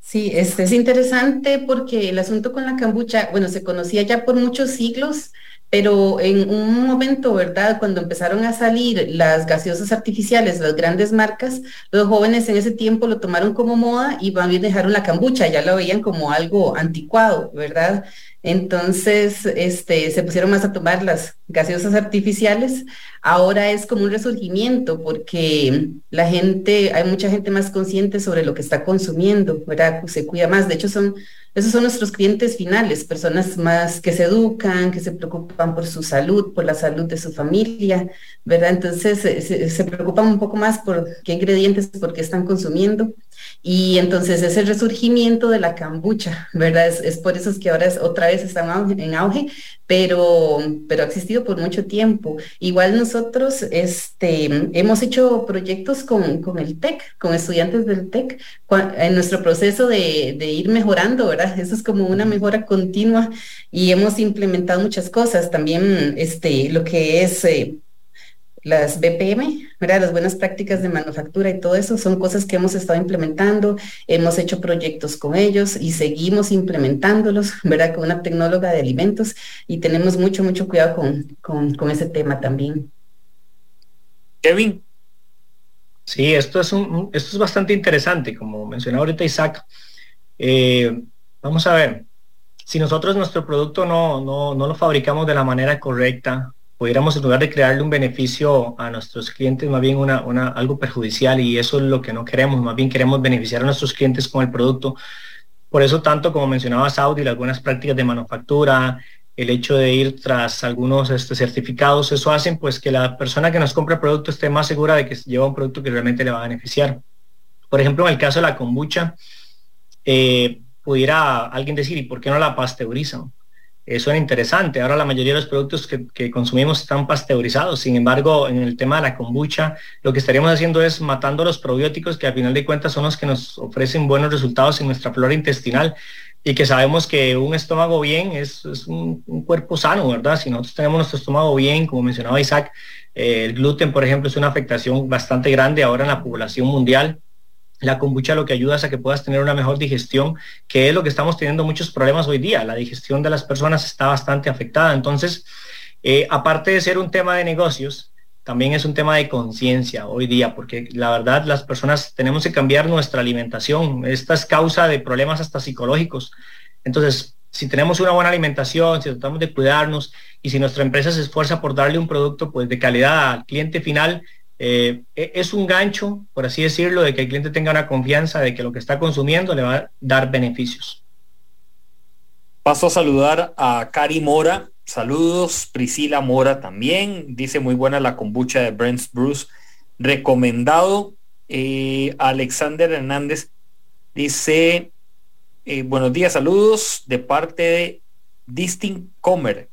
Sí, este es interesante porque el asunto con la cambucha, bueno, se conocía ya por muchos siglos, pero en un momento, ¿verdad? Cuando empezaron a salir las gaseosas artificiales, las grandes marcas, los jóvenes en ese tiempo lo tomaron como moda y van bien dejaron la cambucha, ya lo veían como algo anticuado, ¿verdad? Entonces, este, se pusieron más a tomar las gaseosas artificiales. Ahora es como un resurgimiento porque la gente, hay mucha gente más consciente sobre lo que está consumiendo, ¿verdad? Se cuida más. De hecho, son, esos son nuestros clientes finales, personas más que se educan, que se preocupan por su salud, por la salud de su familia, ¿verdad? Entonces, se, se preocupan un poco más por qué ingredientes, por qué están consumiendo. Y entonces es el resurgimiento de la cambucha, ¿verdad? Es, por eso es que ahora es, otra vez está en auge, pero, pero ha existido por mucho tiempo. Igual nosotros este, hemos hecho proyectos con, con el TEC, con estudiantes del TEC, en nuestro proceso de, de, ir mejorando, ¿verdad? Eso es como una mejora continua y hemos implementado muchas cosas. También este, lo que es... Eh, las BPM, ¿verdad? las buenas prácticas de manufactura y todo eso son cosas que hemos estado implementando, hemos hecho proyectos con ellos y seguimos implementándolos, ¿verdad? Con una tecnóloga de alimentos y tenemos mucho, mucho cuidado con, con, ese tema también. Kevin. Sí, esto es, un, esto es bastante interesante, como mencionaba ahorita Isaac. Eh, vamos a ver, si nosotros nuestro producto no, no, no lo fabricamos de la manera correcta, pudiéramos en lugar de crearle un beneficio a nuestros clientes, más bien una, una, algo perjudicial y eso es lo que no queremos, más bien queremos beneficiar a nuestros clientes con el producto. Por eso tanto como mencionaba Saudi, las buenas prácticas de manufactura, el hecho de ir tras algunos este, certificados, eso hacen pues que la persona que nos compra el producto esté más segura de que lleva un producto que realmente le va a beneficiar. Por ejemplo, en el caso de la kombucha, eh, pudiera alguien decir, ¿y por qué no la pasteurizan? Eso es interesante. Ahora la mayoría de los productos que, consumimos están pasteurizados. Sin embargo, en el tema de la kombucha, lo que estaríamos haciendo es matando los probióticos que al final de cuentas son los que nos ofrecen buenos resultados en nuestra flora intestinal y que sabemos que un estómago bien es, un, cuerpo sano, ¿verdad? Si nosotros tenemos nuestro estómago bien, como mencionaba Isaac, eh, el gluten, por ejemplo, es una afectación bastante grande ahora en la población mundial la kombucha lo que ayuda es a que puedas tener una mejor digestión, que es lo que estamos teniendo muchos problemas hoy día. La digestión de las personas está bastante afectada. Entonces, eh, aparte de ser un tema de negocios, también es un tema de conciencia hoy día, porque la verdad las personas tenemos que cambiar nuestra alimentación. Esta es causa de problemas hasta psicológicos. Entonces, si tenemos una buena alimentación, si tratamos de cuidarnos y si nuestra empresa se esfuerza por darle un producto pues, de calidad al cliente final, eh, e-, es un gancho, por así decirlo, de que el cliente tenga una confianza de que lo que está consumiendo le va a dar beneficios. Paso a saludar a Cari Mora. Saludos, Priscila Mora también. Dice muy buena la kombucha de Brent's Bruce. Recomendado. Eh, Alexander Hernández dice, eh, buenos días, saludos de parte de Distinct Comer.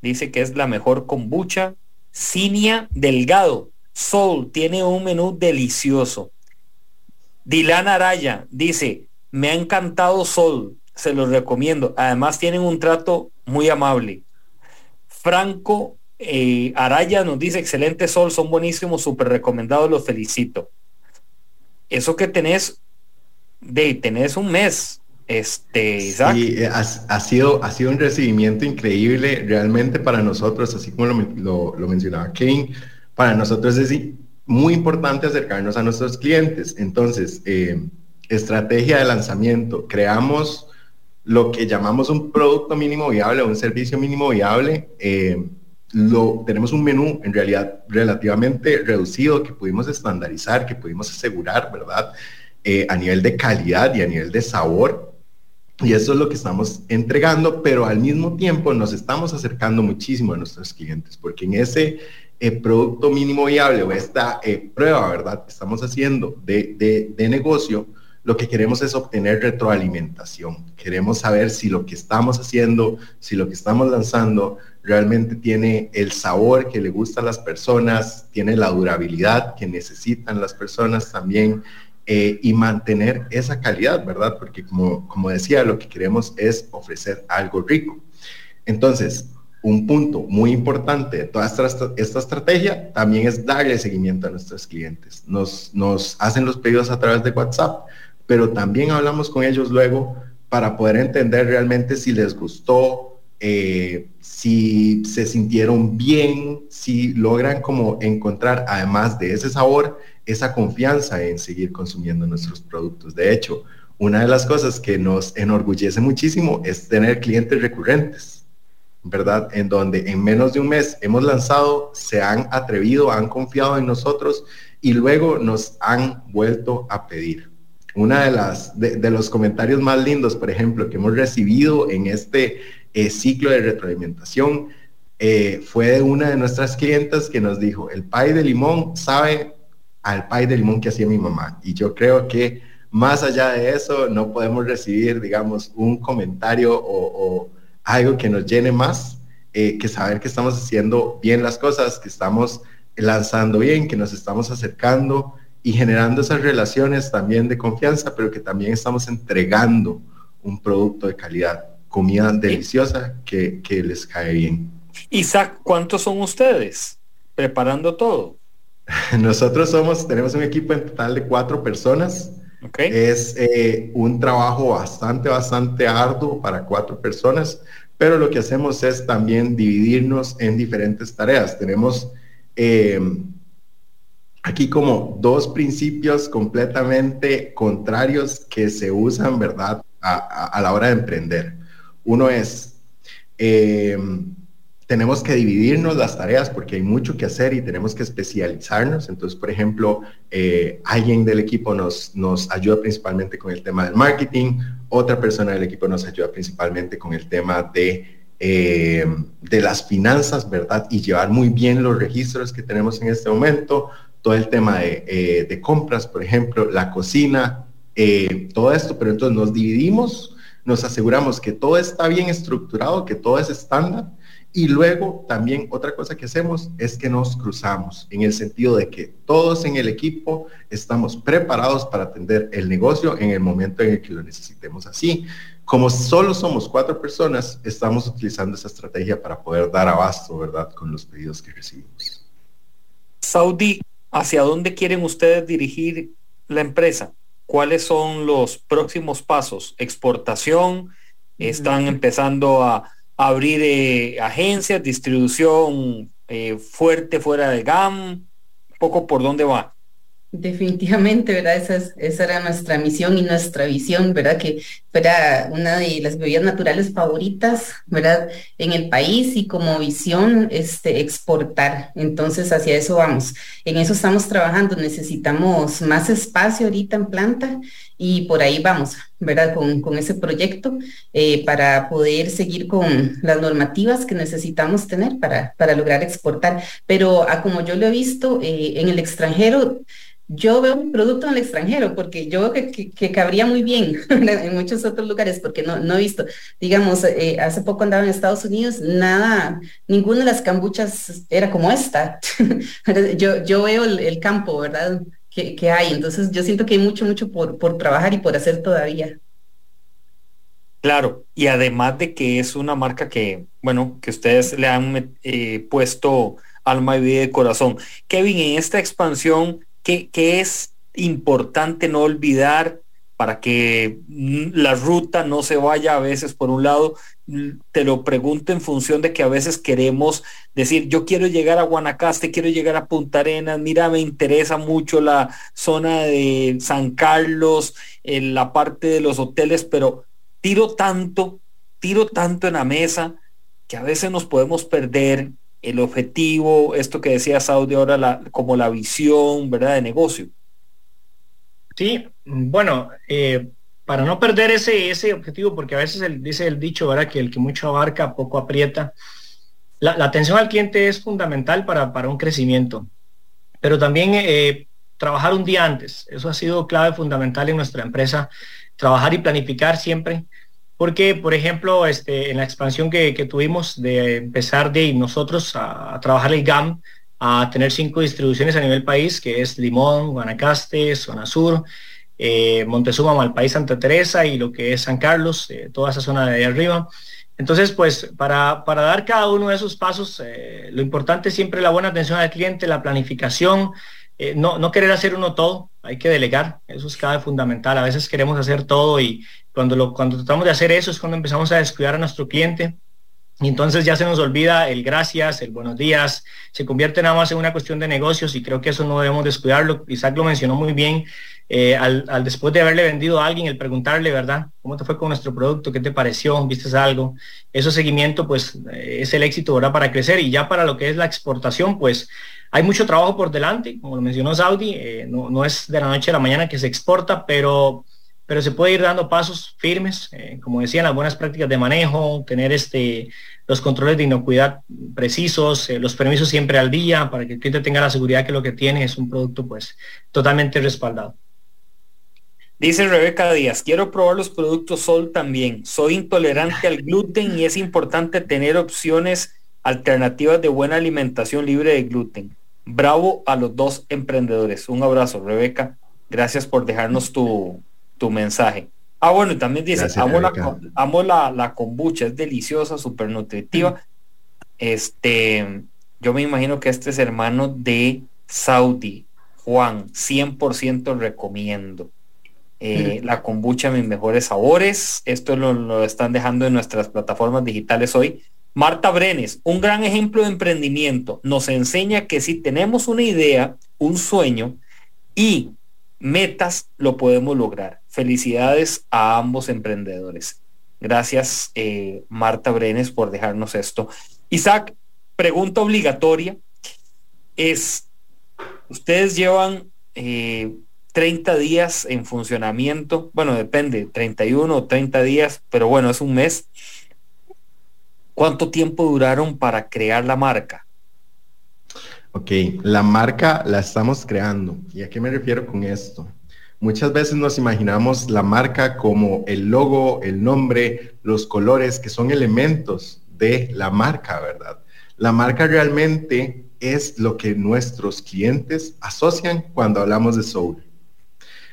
Dice que es la mejor kombucha. Cinia Delgado Soul tiene un menú delicioso. Dilan Araya dice, me ha encantado Soul, se los recomiendo. Además tienen un trato muy amable. Franco eh, Araya nos dice, excelente Sol, son buenísimos, súper recomendados, los felicito. Eso que tenés, de tenés un mes, este, Isaac. Sí, eh, ha, sido, ha sido un recibimiento increíble realmente para nosotros, así como lo, lo mencionaba Kane para nosotros es muy importante acercarnos a nuestros clientes. Entonces, eh, estrategia de lanzamiento, creamos lo que llamamos un producto mínimo viable o un servicio mínimo viable. Eh, lo, tenemos un menú en realidad relativamente reducido que pudimos estandarizar, que pudimos asegurar, ¿verdad? eh, a nivel de calidad y a nivel de sabor. Y eso es lo que estamos entregando, pero al mismo tiempo nos estamos acercando muchísimo a nuestros clientes, porque en ese eh, producto mínimo viable o esta eh, prueba, ¿verdad?, que estamos haciendo de, de, negocio, lo que queremos es obtener retroalimentación. Queremos saber si lo que estamos haciendo, si lo que estamos lanzando realmente tiene el sabor que le gusta a las personas, tiene la durabilidad que necesitan las personas también eh, y mantener esa calidad, ¿verdad? Porque como, como decía, lo que queremos es ofrecer algo rico. Entonces, un punto muy importante de toda esta, estrategia también es darle seguimiento a nuestros clientes. Nos, nos hacen los pedidos a través de WhatsApp pero también hablamos con ellos luego para poder entender realmente si les gustó, eh, si se sintieron bien, si logran como encontrar, además de ese sabor, esa confianza en seguir consumiendo nuestros productos. De hecho, una de las cosas que nos enorgullece muchísimo es tener clientes recurrentes, ¿verdad? En donde en menos de un mes hemos lanzado, se han atrevido, han confiado en nosotros y luego nos han vuelto a pedir. Una de las de, los comentarios más lindos, por ejemplo, que hemos recibido en este eh, ciclo de retroalimentación eh, fue de una de nuestras clientas que nos dijo, el pay de limón sabe al pay de limón que hacía mi mamá. Y yo creo que más allá de eso, no podemos recibir, digamos, un comentario o, algo que nos llene más eh, que saber que estamos haciendo bien las cosas, que estamos lanzando bien, que nos estamos acercando y generando esas relaciones también de confianza, pero que también estamos entregando un producto de calidad, comida deliciosa que, que les cae bien. Isaac, ¿cuántos son ustedes preparando todo? *laughs* Nosotros somos, tenemos un equipo en total de cuatro personas. Es eh, un trabajo bastante, bastante arduo para cuatro personas, pero lo que hacemos es también dividirnos en diferentes tareas. Tenemos eh, aquí como dos principios completamente contrarios que se usan, ¿verdad?, a, la hora de emprender. Uno es, eh, tenemos que dividirnos las tareas porque hay mucho que hacer y tenemos que especializarnos. Entonces, por ejemplo, eh, alguien del equipo nos, ayuda principalmente con el tema del marketing, otra persona del equipo nos ayuda principalmente con el tema de, eh, de las finanzas, ¿verdad? Y llevar muy bien los registros que tenemos en este momento todo el tema eh, de, compras, por ejemplo, la cocina, eh, todo esto, pero entonces nos dividimos, nos aseguramos que todo está bien estructurado, que todo es estándar, y luego también otra cosa que hacemos es que nos cruzamos, en el sentido de que todos en el equipo estamos preparados para atender el negocio en el momento en el que lo necesitemos así. Como solo somos cuatro personas, estamos utilizando esa estrategia para poder dar abasto, ¿verdad?, con los pedidos que recibimos. Saudi, ¿Hacia dónde quieren ustedes dirigir la empresa? ¿Cuáles son los próximos pasos? ¿Exportación? ¿Están empezando a abrir eh, agencias, distribución eh, fuerte fuera de GAM? ¿Un poco por dónde va? Definitivamente, ¿verdad? Esa, esa era nuestra misión y nuestra visión, ¿verdad? Que fuera una de las bebidas naturales favoritas, ¿verdad? En el país y como visión, este, exportar. Entonces, hacia eso vamos. En eso estamos trabajando. Necesitamos más espacio ahorita en planta y por ahí vamos, ¿verdad? Con, con ese proyecto eh, para poder seguir con las normativas que necesitamos tener para, para lograr exportar. Pero a como yo lo he visto eh, en el extranjero, yo veo un producto en el extranjero porque yo veo que, cabría muy bien *laughs* en muchos otros lugares porque no, no he visto, digamos, eh, hace poco andaba en Estados Unidos, nada, ninguna de las cambuchas era como esta. *laughs* yo, yo veo el, campo, ¿verdad? Que, hay, entonces yo siento que hay mucho, mucho por, por trabajar y por hacer todavía. Claro, y además de que es una marca que, bueno, que ustedes le han eh, puesto alma y vida de corazón. Kevin, en esta expansión, ¿Qué, es importante no olvidar para que la ruta no se vaya a veces por un lado? Te lo pregunto en función de que a veces queremos decir, yo quiero llegar a Guanacaste, quiero llegar a Punta Arenas, mira, me interesa mucho la zona de San Carlos, en la parte de los hoteles, pero tiro tanto, tiro tanto en la mesa que a veces nos podemos perder el objetivo, esto que decía Saudi ahora, como la visión, ¿verdad?, de negocio. Sí, bueno, eh, para no perder ese, ese objetivo, porque a veces dice el dicho, ¿verdad? Que el que mucho abarca, poco aprieta. La, atención al cliente es fundamental para, para un crecimiento, pero también eh, trabajar un día antes. Eso ha sido clave fundamental en nuestra empresa, trabajar y planificar siempre. Porque, por ejemplo, este, en la expansión que, tuvimos de empezar de nosotros a, trabajar el GAM, a tener cinco distribuciones a nivel país, que es Limón, Guanacaste, Zona Sur, eh, Montezuma, Malpaís, Santa Teresa y lo que es San Carlos, eh, toda esa zona de ahí arriba. Entonces, pues para, para dar cada uno de esos pasos, eh, lo importante es siempre la buena atención al cliente, la planificación, eh, no, no querer hacer uno todo, hay que delegar, eso es cada fundamental. A veces queremos hacer todo y cuando, lo, cuando tratamos de hacer eso es cuando empezamos a descuidar a nuestro cliente. Y entonces ya se nos olvida el gracias, el buenos días, se convierte nada más en una cuestión de negocios y creo que eso no debemos descuidarlo. Isaac lo mencionó muy bien, eh, al, después de haberle vendido a alguien, el preguntarle, ¿verdad? ¿Cómo te fue con nuestro producto? ¿Qué te pareció? ¿Viste algo? Eso seguimiento, pues eh, es el éxito, ¿verdad? Para crecer y ya para lo que es la exportación, pues hay mucho trabajo por delante, como lo mencionó Saudi, eh, no, es de la noche a la mañana que se exporta, pero, pero se puede ir dando pasos firmes, como decían, las buenas prácticas de manejo, tener este, los controles de inocuidad precisos, los permisos siempre al día, para que el cliente tenga la seguridad que lo que tiene es un producto pues totalmente respaldado. Dice Rebeca Díaz, quiero probar los productos Sol también. Soy intolerante al gluten y es importante tener opciones alternativas de buena alimentación libre de gluten. Bravo a los dos emprendedores. Un abrazo, Rebeca. Gracias por dejarnos tu, mensaje. Ah, bueno, y también dice, amo, la, la, kombucha, es deliciosa, súper nutritiva. Este, yo me imagino que este es hermano de Saudi. Juan, 100% recomiendo. Eh, la kombucha mis mejores sabores. Esto lo, están dejando en nuestras plataformas digitales hoy. Marta Brenes, un gran ejemplo de emprendimiento, nos enseña que si tenemos una idea, un sueño y metas, lo podemos lograr. Felicidades a ambos emprendedores. Gracias, eh, Marta Brenes, por dejarnos esto. Isaac, pregunta obligatoria es, ustedes llevan eh, 30 días en funcionamiento, bueno, depende, 31 o 30 días, pero bueno, es un mes. ¿Cuánto tiempo duraron para crear la marca? Ok, la marca la estamos creando. ¿Y a qué me refiero con esto? Muchas veces nos imaginamos la marca como el logo, el nombre, los colores, que son elementos de la marca, ¿verdad? La marca realmente es lo que nuestros clientes asocian cuando hablamos de Soul.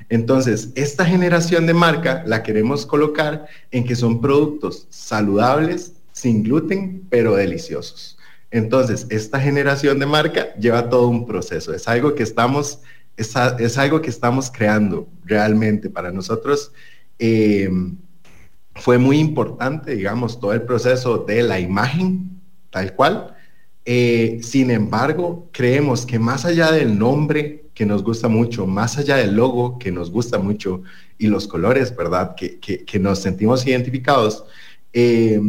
Entonces, esta generación de marca la queremos colocar en que son productos saludables, sin gluten, pero deliciosos. Entonces, esta generación de marca lleva todo un proceso. Es algo que estamos, es, algo que estamos creando realmente para nosotros. Eh, fue muy importante, digamos, todo el proceso de la imagen, tal cual. Eh, sin embargo, creemos que más allá del nombre que nos gusta mucho, más allá del logo que nos gusta mucho y los colores, ¿verdad? Que, que, nos sentimos identificados, eh,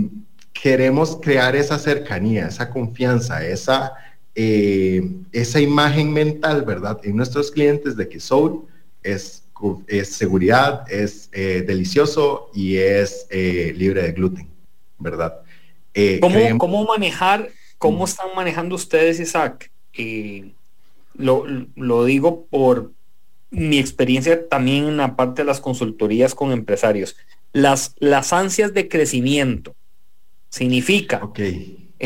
queremos crear esa cercanía, esa confianza, esa, eh, esa imagen mental, ¿verdad? En nuestros clientes de que Soul es, es seguridad, es eh, delicioso y es libre de gluten, ¿verdad? ¿Cómo, ¿Cómo, manejar, cómo están manejando ustedes, Isaac? lo, digo por mi experiencia también en la parte de las consultorías con empresarios. Las, las ansias de crecimiento significa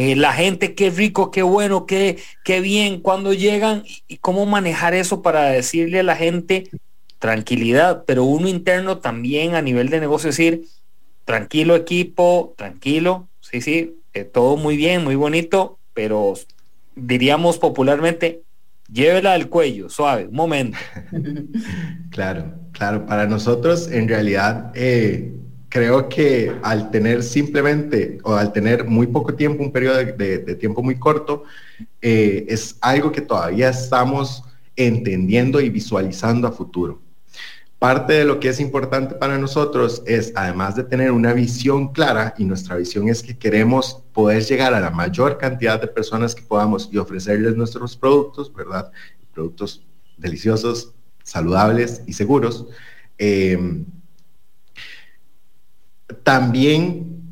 eh, la gente, qué rico, qué bueno, qué, qué bien, cuando llegan y cómo manejar eso para decirle a la gente tranquilidad, pero uno interno también a nivel de negocio decir, tranquilo equipo, tranquilo, sí, sí, eh, todo muy bien, muy bonito, pero diríamos popularmente, llévela al cuello, suave, un momento. *laughs* claro, claro, para nosotros en realidad eh, creo que al tener simplemente o al tener muy poco tiempo, un periodo de, tiempo muy corto, eh, es algo que todavía estamos entendiendo y visualizando a futuro. Parte de lo que es importante para nosotros es, además de tener una visión clara, y nuestra visión es que queremos poder llegar a la mayor cantidad de personas que podamos y ofrecerles nuestros productos, ¿verdad? Productos deliciosos, saludables y seguros. Em, también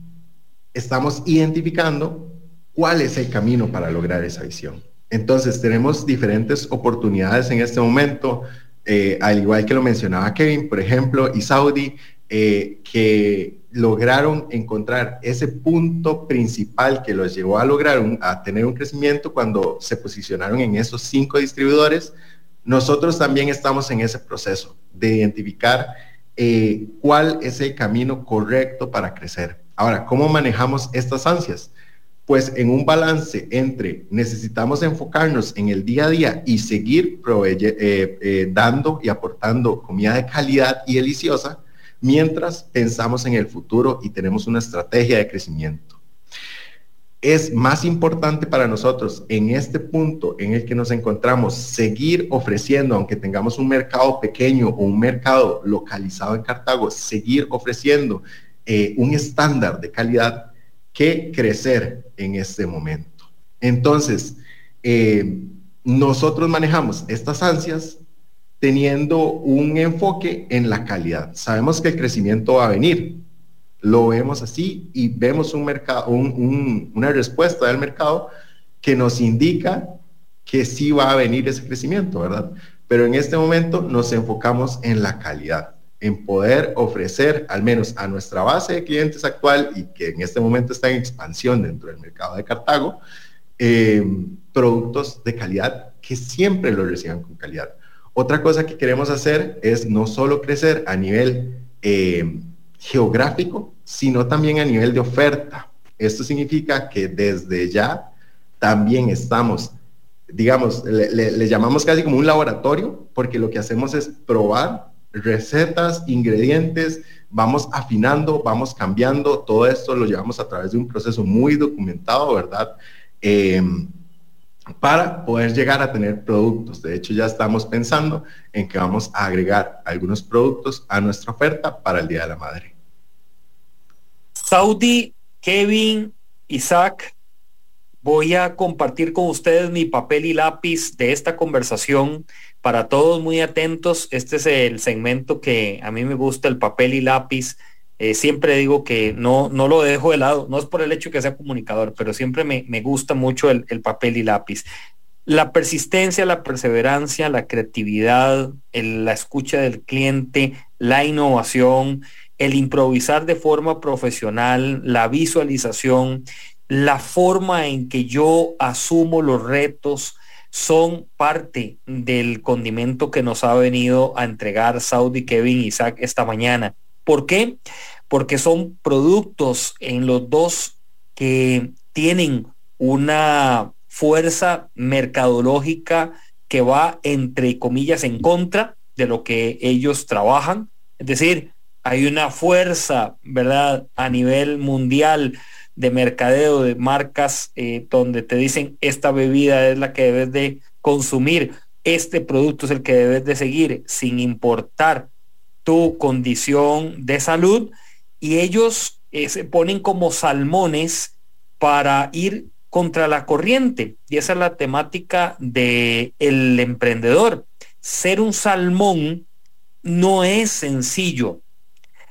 estamos identificando cuál es el camino para lograr esa visión. Entonces, tenemos diferentes oportunidades en este momento, eh, al igual que lo mencionaba Kevin, por ejemplo, y Saudi, eh, que lograron encontrar ese punto principal que los llevó a lograr a tener un crecimiento cuando se posicionaron en esos cinco distribuidores. Nosotros también estamos en ese proceso de identificar eh, cuál es el camino correcto para crecer. Ahora, ¿cómo manejamos estas ansias? Pues en un balance entre necesitamos enfocarnos en el día a día y seguir eh, eh, dando y aportando comida de calidad y deliciosa, mientras pensamos en el futuro y tenemos una estrategia de crecimiento es más importante para nosotros en este punto en el que nos encontramos seguir ofreciendo, aunque tengamos un mercado pequeño o un mercado localizado en Cartago, seguir ofreciendo eh, un estándar de calidad que crecer en este momento. Entonces, eh, nosotros manejamos estas ansias teniendo un enfoque en la calidad. Sabemos que el crecimiento va a venir, lo vemos así y vemos un mercado, una respuesta del mercado que nos indica que sí va a venir ese crecimiento, ¿verdad? Pero en este momento nos enfocamos en la calidad, en poder ofrecer al menos a nuestra base de clientes actual y que en este momento está en expansión dentro del mercado de Cartago, eh, productos de calidad que siempre lo reciban con calidad. Otra cosa que queremos hacer es no solo crecer a nivel eh, geográfico, sino también a nivel de oferta. Esto significa que desde ya también estamos, digamos, le, llamamos casi como un laboratorio, porque lo que hacemos es probar recetas, ingredientes, vamos afinando, vamos cambiando, todo esto lo llevamos a través de un proceso muy documentado, ¿verdad? Em, para poder llegar a tener productos. De hecho, ya estamos pensando en que vamos a agregar algunos productos a nuestra oferta para el Día de la Madre. Saudi, Kevin, Isaac, voy a compartir con ustedes mi papel y lápiz de esta conversación para todos muy atentos. Este es el segmento que a mí me gusta, el papel y lápiz. Eh, siempre digo que no, no lo dejo de lado, no es por el hecho que sea comunicador, pero siempre me, gusta mucho el, papel y lápiz. La persistencia, la perseverancia, la creatividad, la escucha del cliente, la innovación, el improvisar de forma profesional, la visualización, la forma en que yo asumo los retos, son parte del condimento que nos ha venido a entregar Saudi Kevin Isaac esta mañana. ¿Por qué? Porque son productos en los dos que tienen una fuerza mercadológica que va entre comillas en contra de lo que ellos trabajan. Es decir, hay una fuerza, ¿verdad?, a nivel mundial de mercadeo de marcas eh, donde te dicen esta bebida es la que debes de consumir, este producto es el que debes de seguir sin importar tu condición de salud y ellos eh, se ponen como salmones para ir contra la corriente y esa es la temática de el emprendedor. Ser un salmón no es sencillo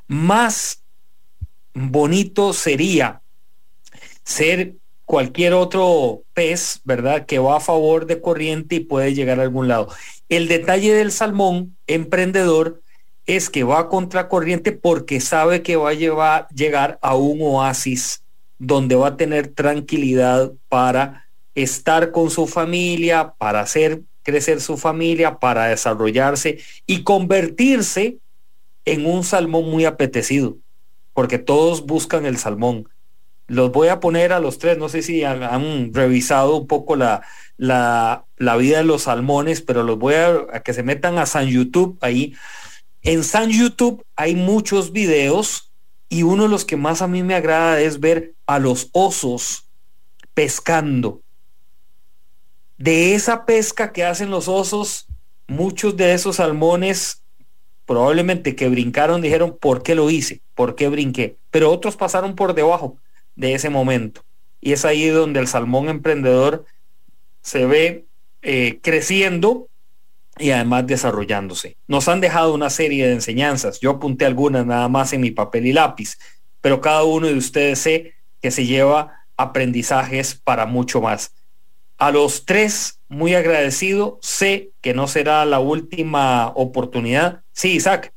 más bonito sería ser cualquier otro pez, ¿verdad? Que va a favor de corriente y puede llegar a algún lado. El detalle del salmón emprendedor es que va contra corriente porque sabe que va a llegar a un oasis donde va a tener tranquilidad para estar con su familia, para hacer crecer su familia, para desarrollarse y convertirse en un salmón muy apetecido, porque todos buscan el salmón. Los voy a poner a los tres, no sé si han, revisado un poco la, la, vida de los salmones, pero los voy a, a que se metan a San YouTube ahí. En San YouTube hay muchos videos y uno de los que más a mí me agrada es ver a los osos pescando. De esa pesca que hacen los osos, muchos de esos salmones probablemente que brincaron dijeron, ¿por qué lo hice? ¿Por qué brinqué? Pero otros pasaron por debajo de ese momento. Y es ahí donde el salmón emprendedor se ve eh, creciendo y además desarrollándose. Nos han dejado una serie de enseñanzas. Yo apunté algunas nada más en mi papel y lápiz, pero cada uno de ustedes sé que se lleva aprendizajes para mucho más. A los tres, muy agradecido. Sé que no será la última oportunidad. Sí, Isaac.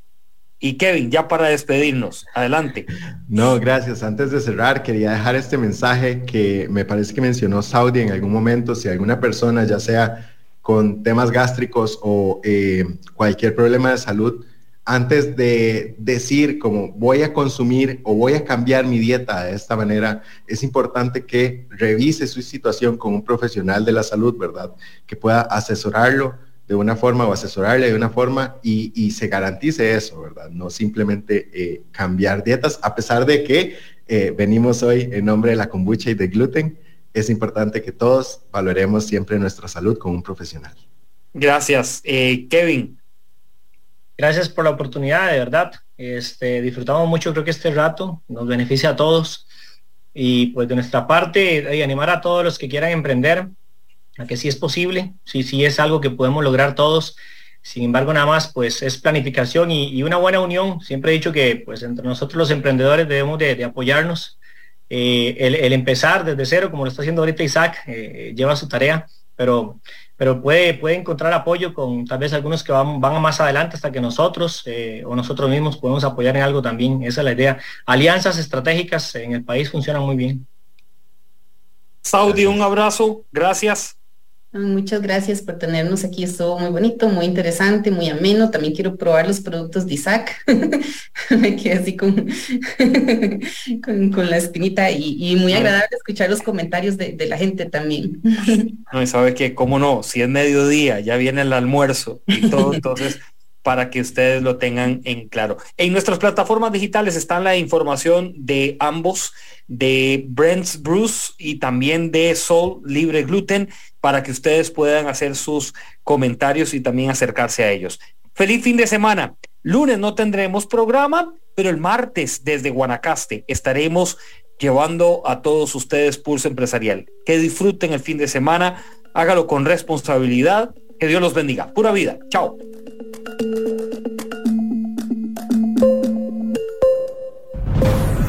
Y Kevin, ya para despedirnos, adelante. No, gracias. Antes de cerrar, quería dejar este mensaje que me parece que mencionó Saudi en algún momento. Si alguna persona, ya sea con temas gástricos o eh, cualquier problema de salud, antes de decir como voy a consumir o voy a cambiar mi dieta de esta manera, es importante que revise su situación con un profesional de la salud, ¿verdad? Que pueda asesorarlo de una forma o asesorarle de una forma y, se garantice eso, ¿verdad? No simplemente eh, cambiar dietas, a pesar de que eh, venimos hoy en nombre de la kombucha y de gluten, es importante que todos valoremos siempre nuestra salud con un profesional. Gracias. Eh, Kevin. Gracias por la oportunidad, de verdad. Este, disfrutamos mucho, creo que este rato nos beneficia a todos. Y pues de nuestra parte, y animar a todos los que quieran emprender, a que sí es posible, sí, sí es algo que podemos lograr todos. Sin embargo, nada más, pues es planificación y, una buena unión. Siempre he dicho que pues entre nosotros los emprendedores debemos de, apoyarnos. Eh, el, empezar desde cero, como lo está haciendo ahorita Isaac, eh, lleva su tarea, pero, pero puede, puede encontrar apoyo con tal vez algunos que van, van más adelante hasta que nosotros eh, o nosotros mismos podemos apoyar en algo también. Esa es la idea. Alianzas estratégicas en el país funcionan muy bien. Saudi, un abrazo. Gracias. Muchas gracias por tenernos aquí. Estuvo muy bonito, muy interesante, muy ameno. También quiero probar los productos de Isaac. *laughs* Me quedé así *laughs* con, con, la espinita y, muy agradable escuchar los comentarios de, la gente también. no, sabe que, cómo no, si es mediodía, ya viene el almuerzo y todo, *laughs* entonces para que ustedes lo tengan en claro. En nuestras plataformas digitales está la información de ambos, de Brent's Bruce y también de Soul Libre Gluten, para que ustedes puedan hacer sus comentarios y también acercarse a ellos. Feliz fin de semana. Lunes no tendremos programa, pero el martes desde Guanacaste estaremos llevando a todos ustedes Pulso Empresarial. Que disfruten el fin de semana, hágalo con responsabilidad, que Dios los bendiga. Pura vida. Chao.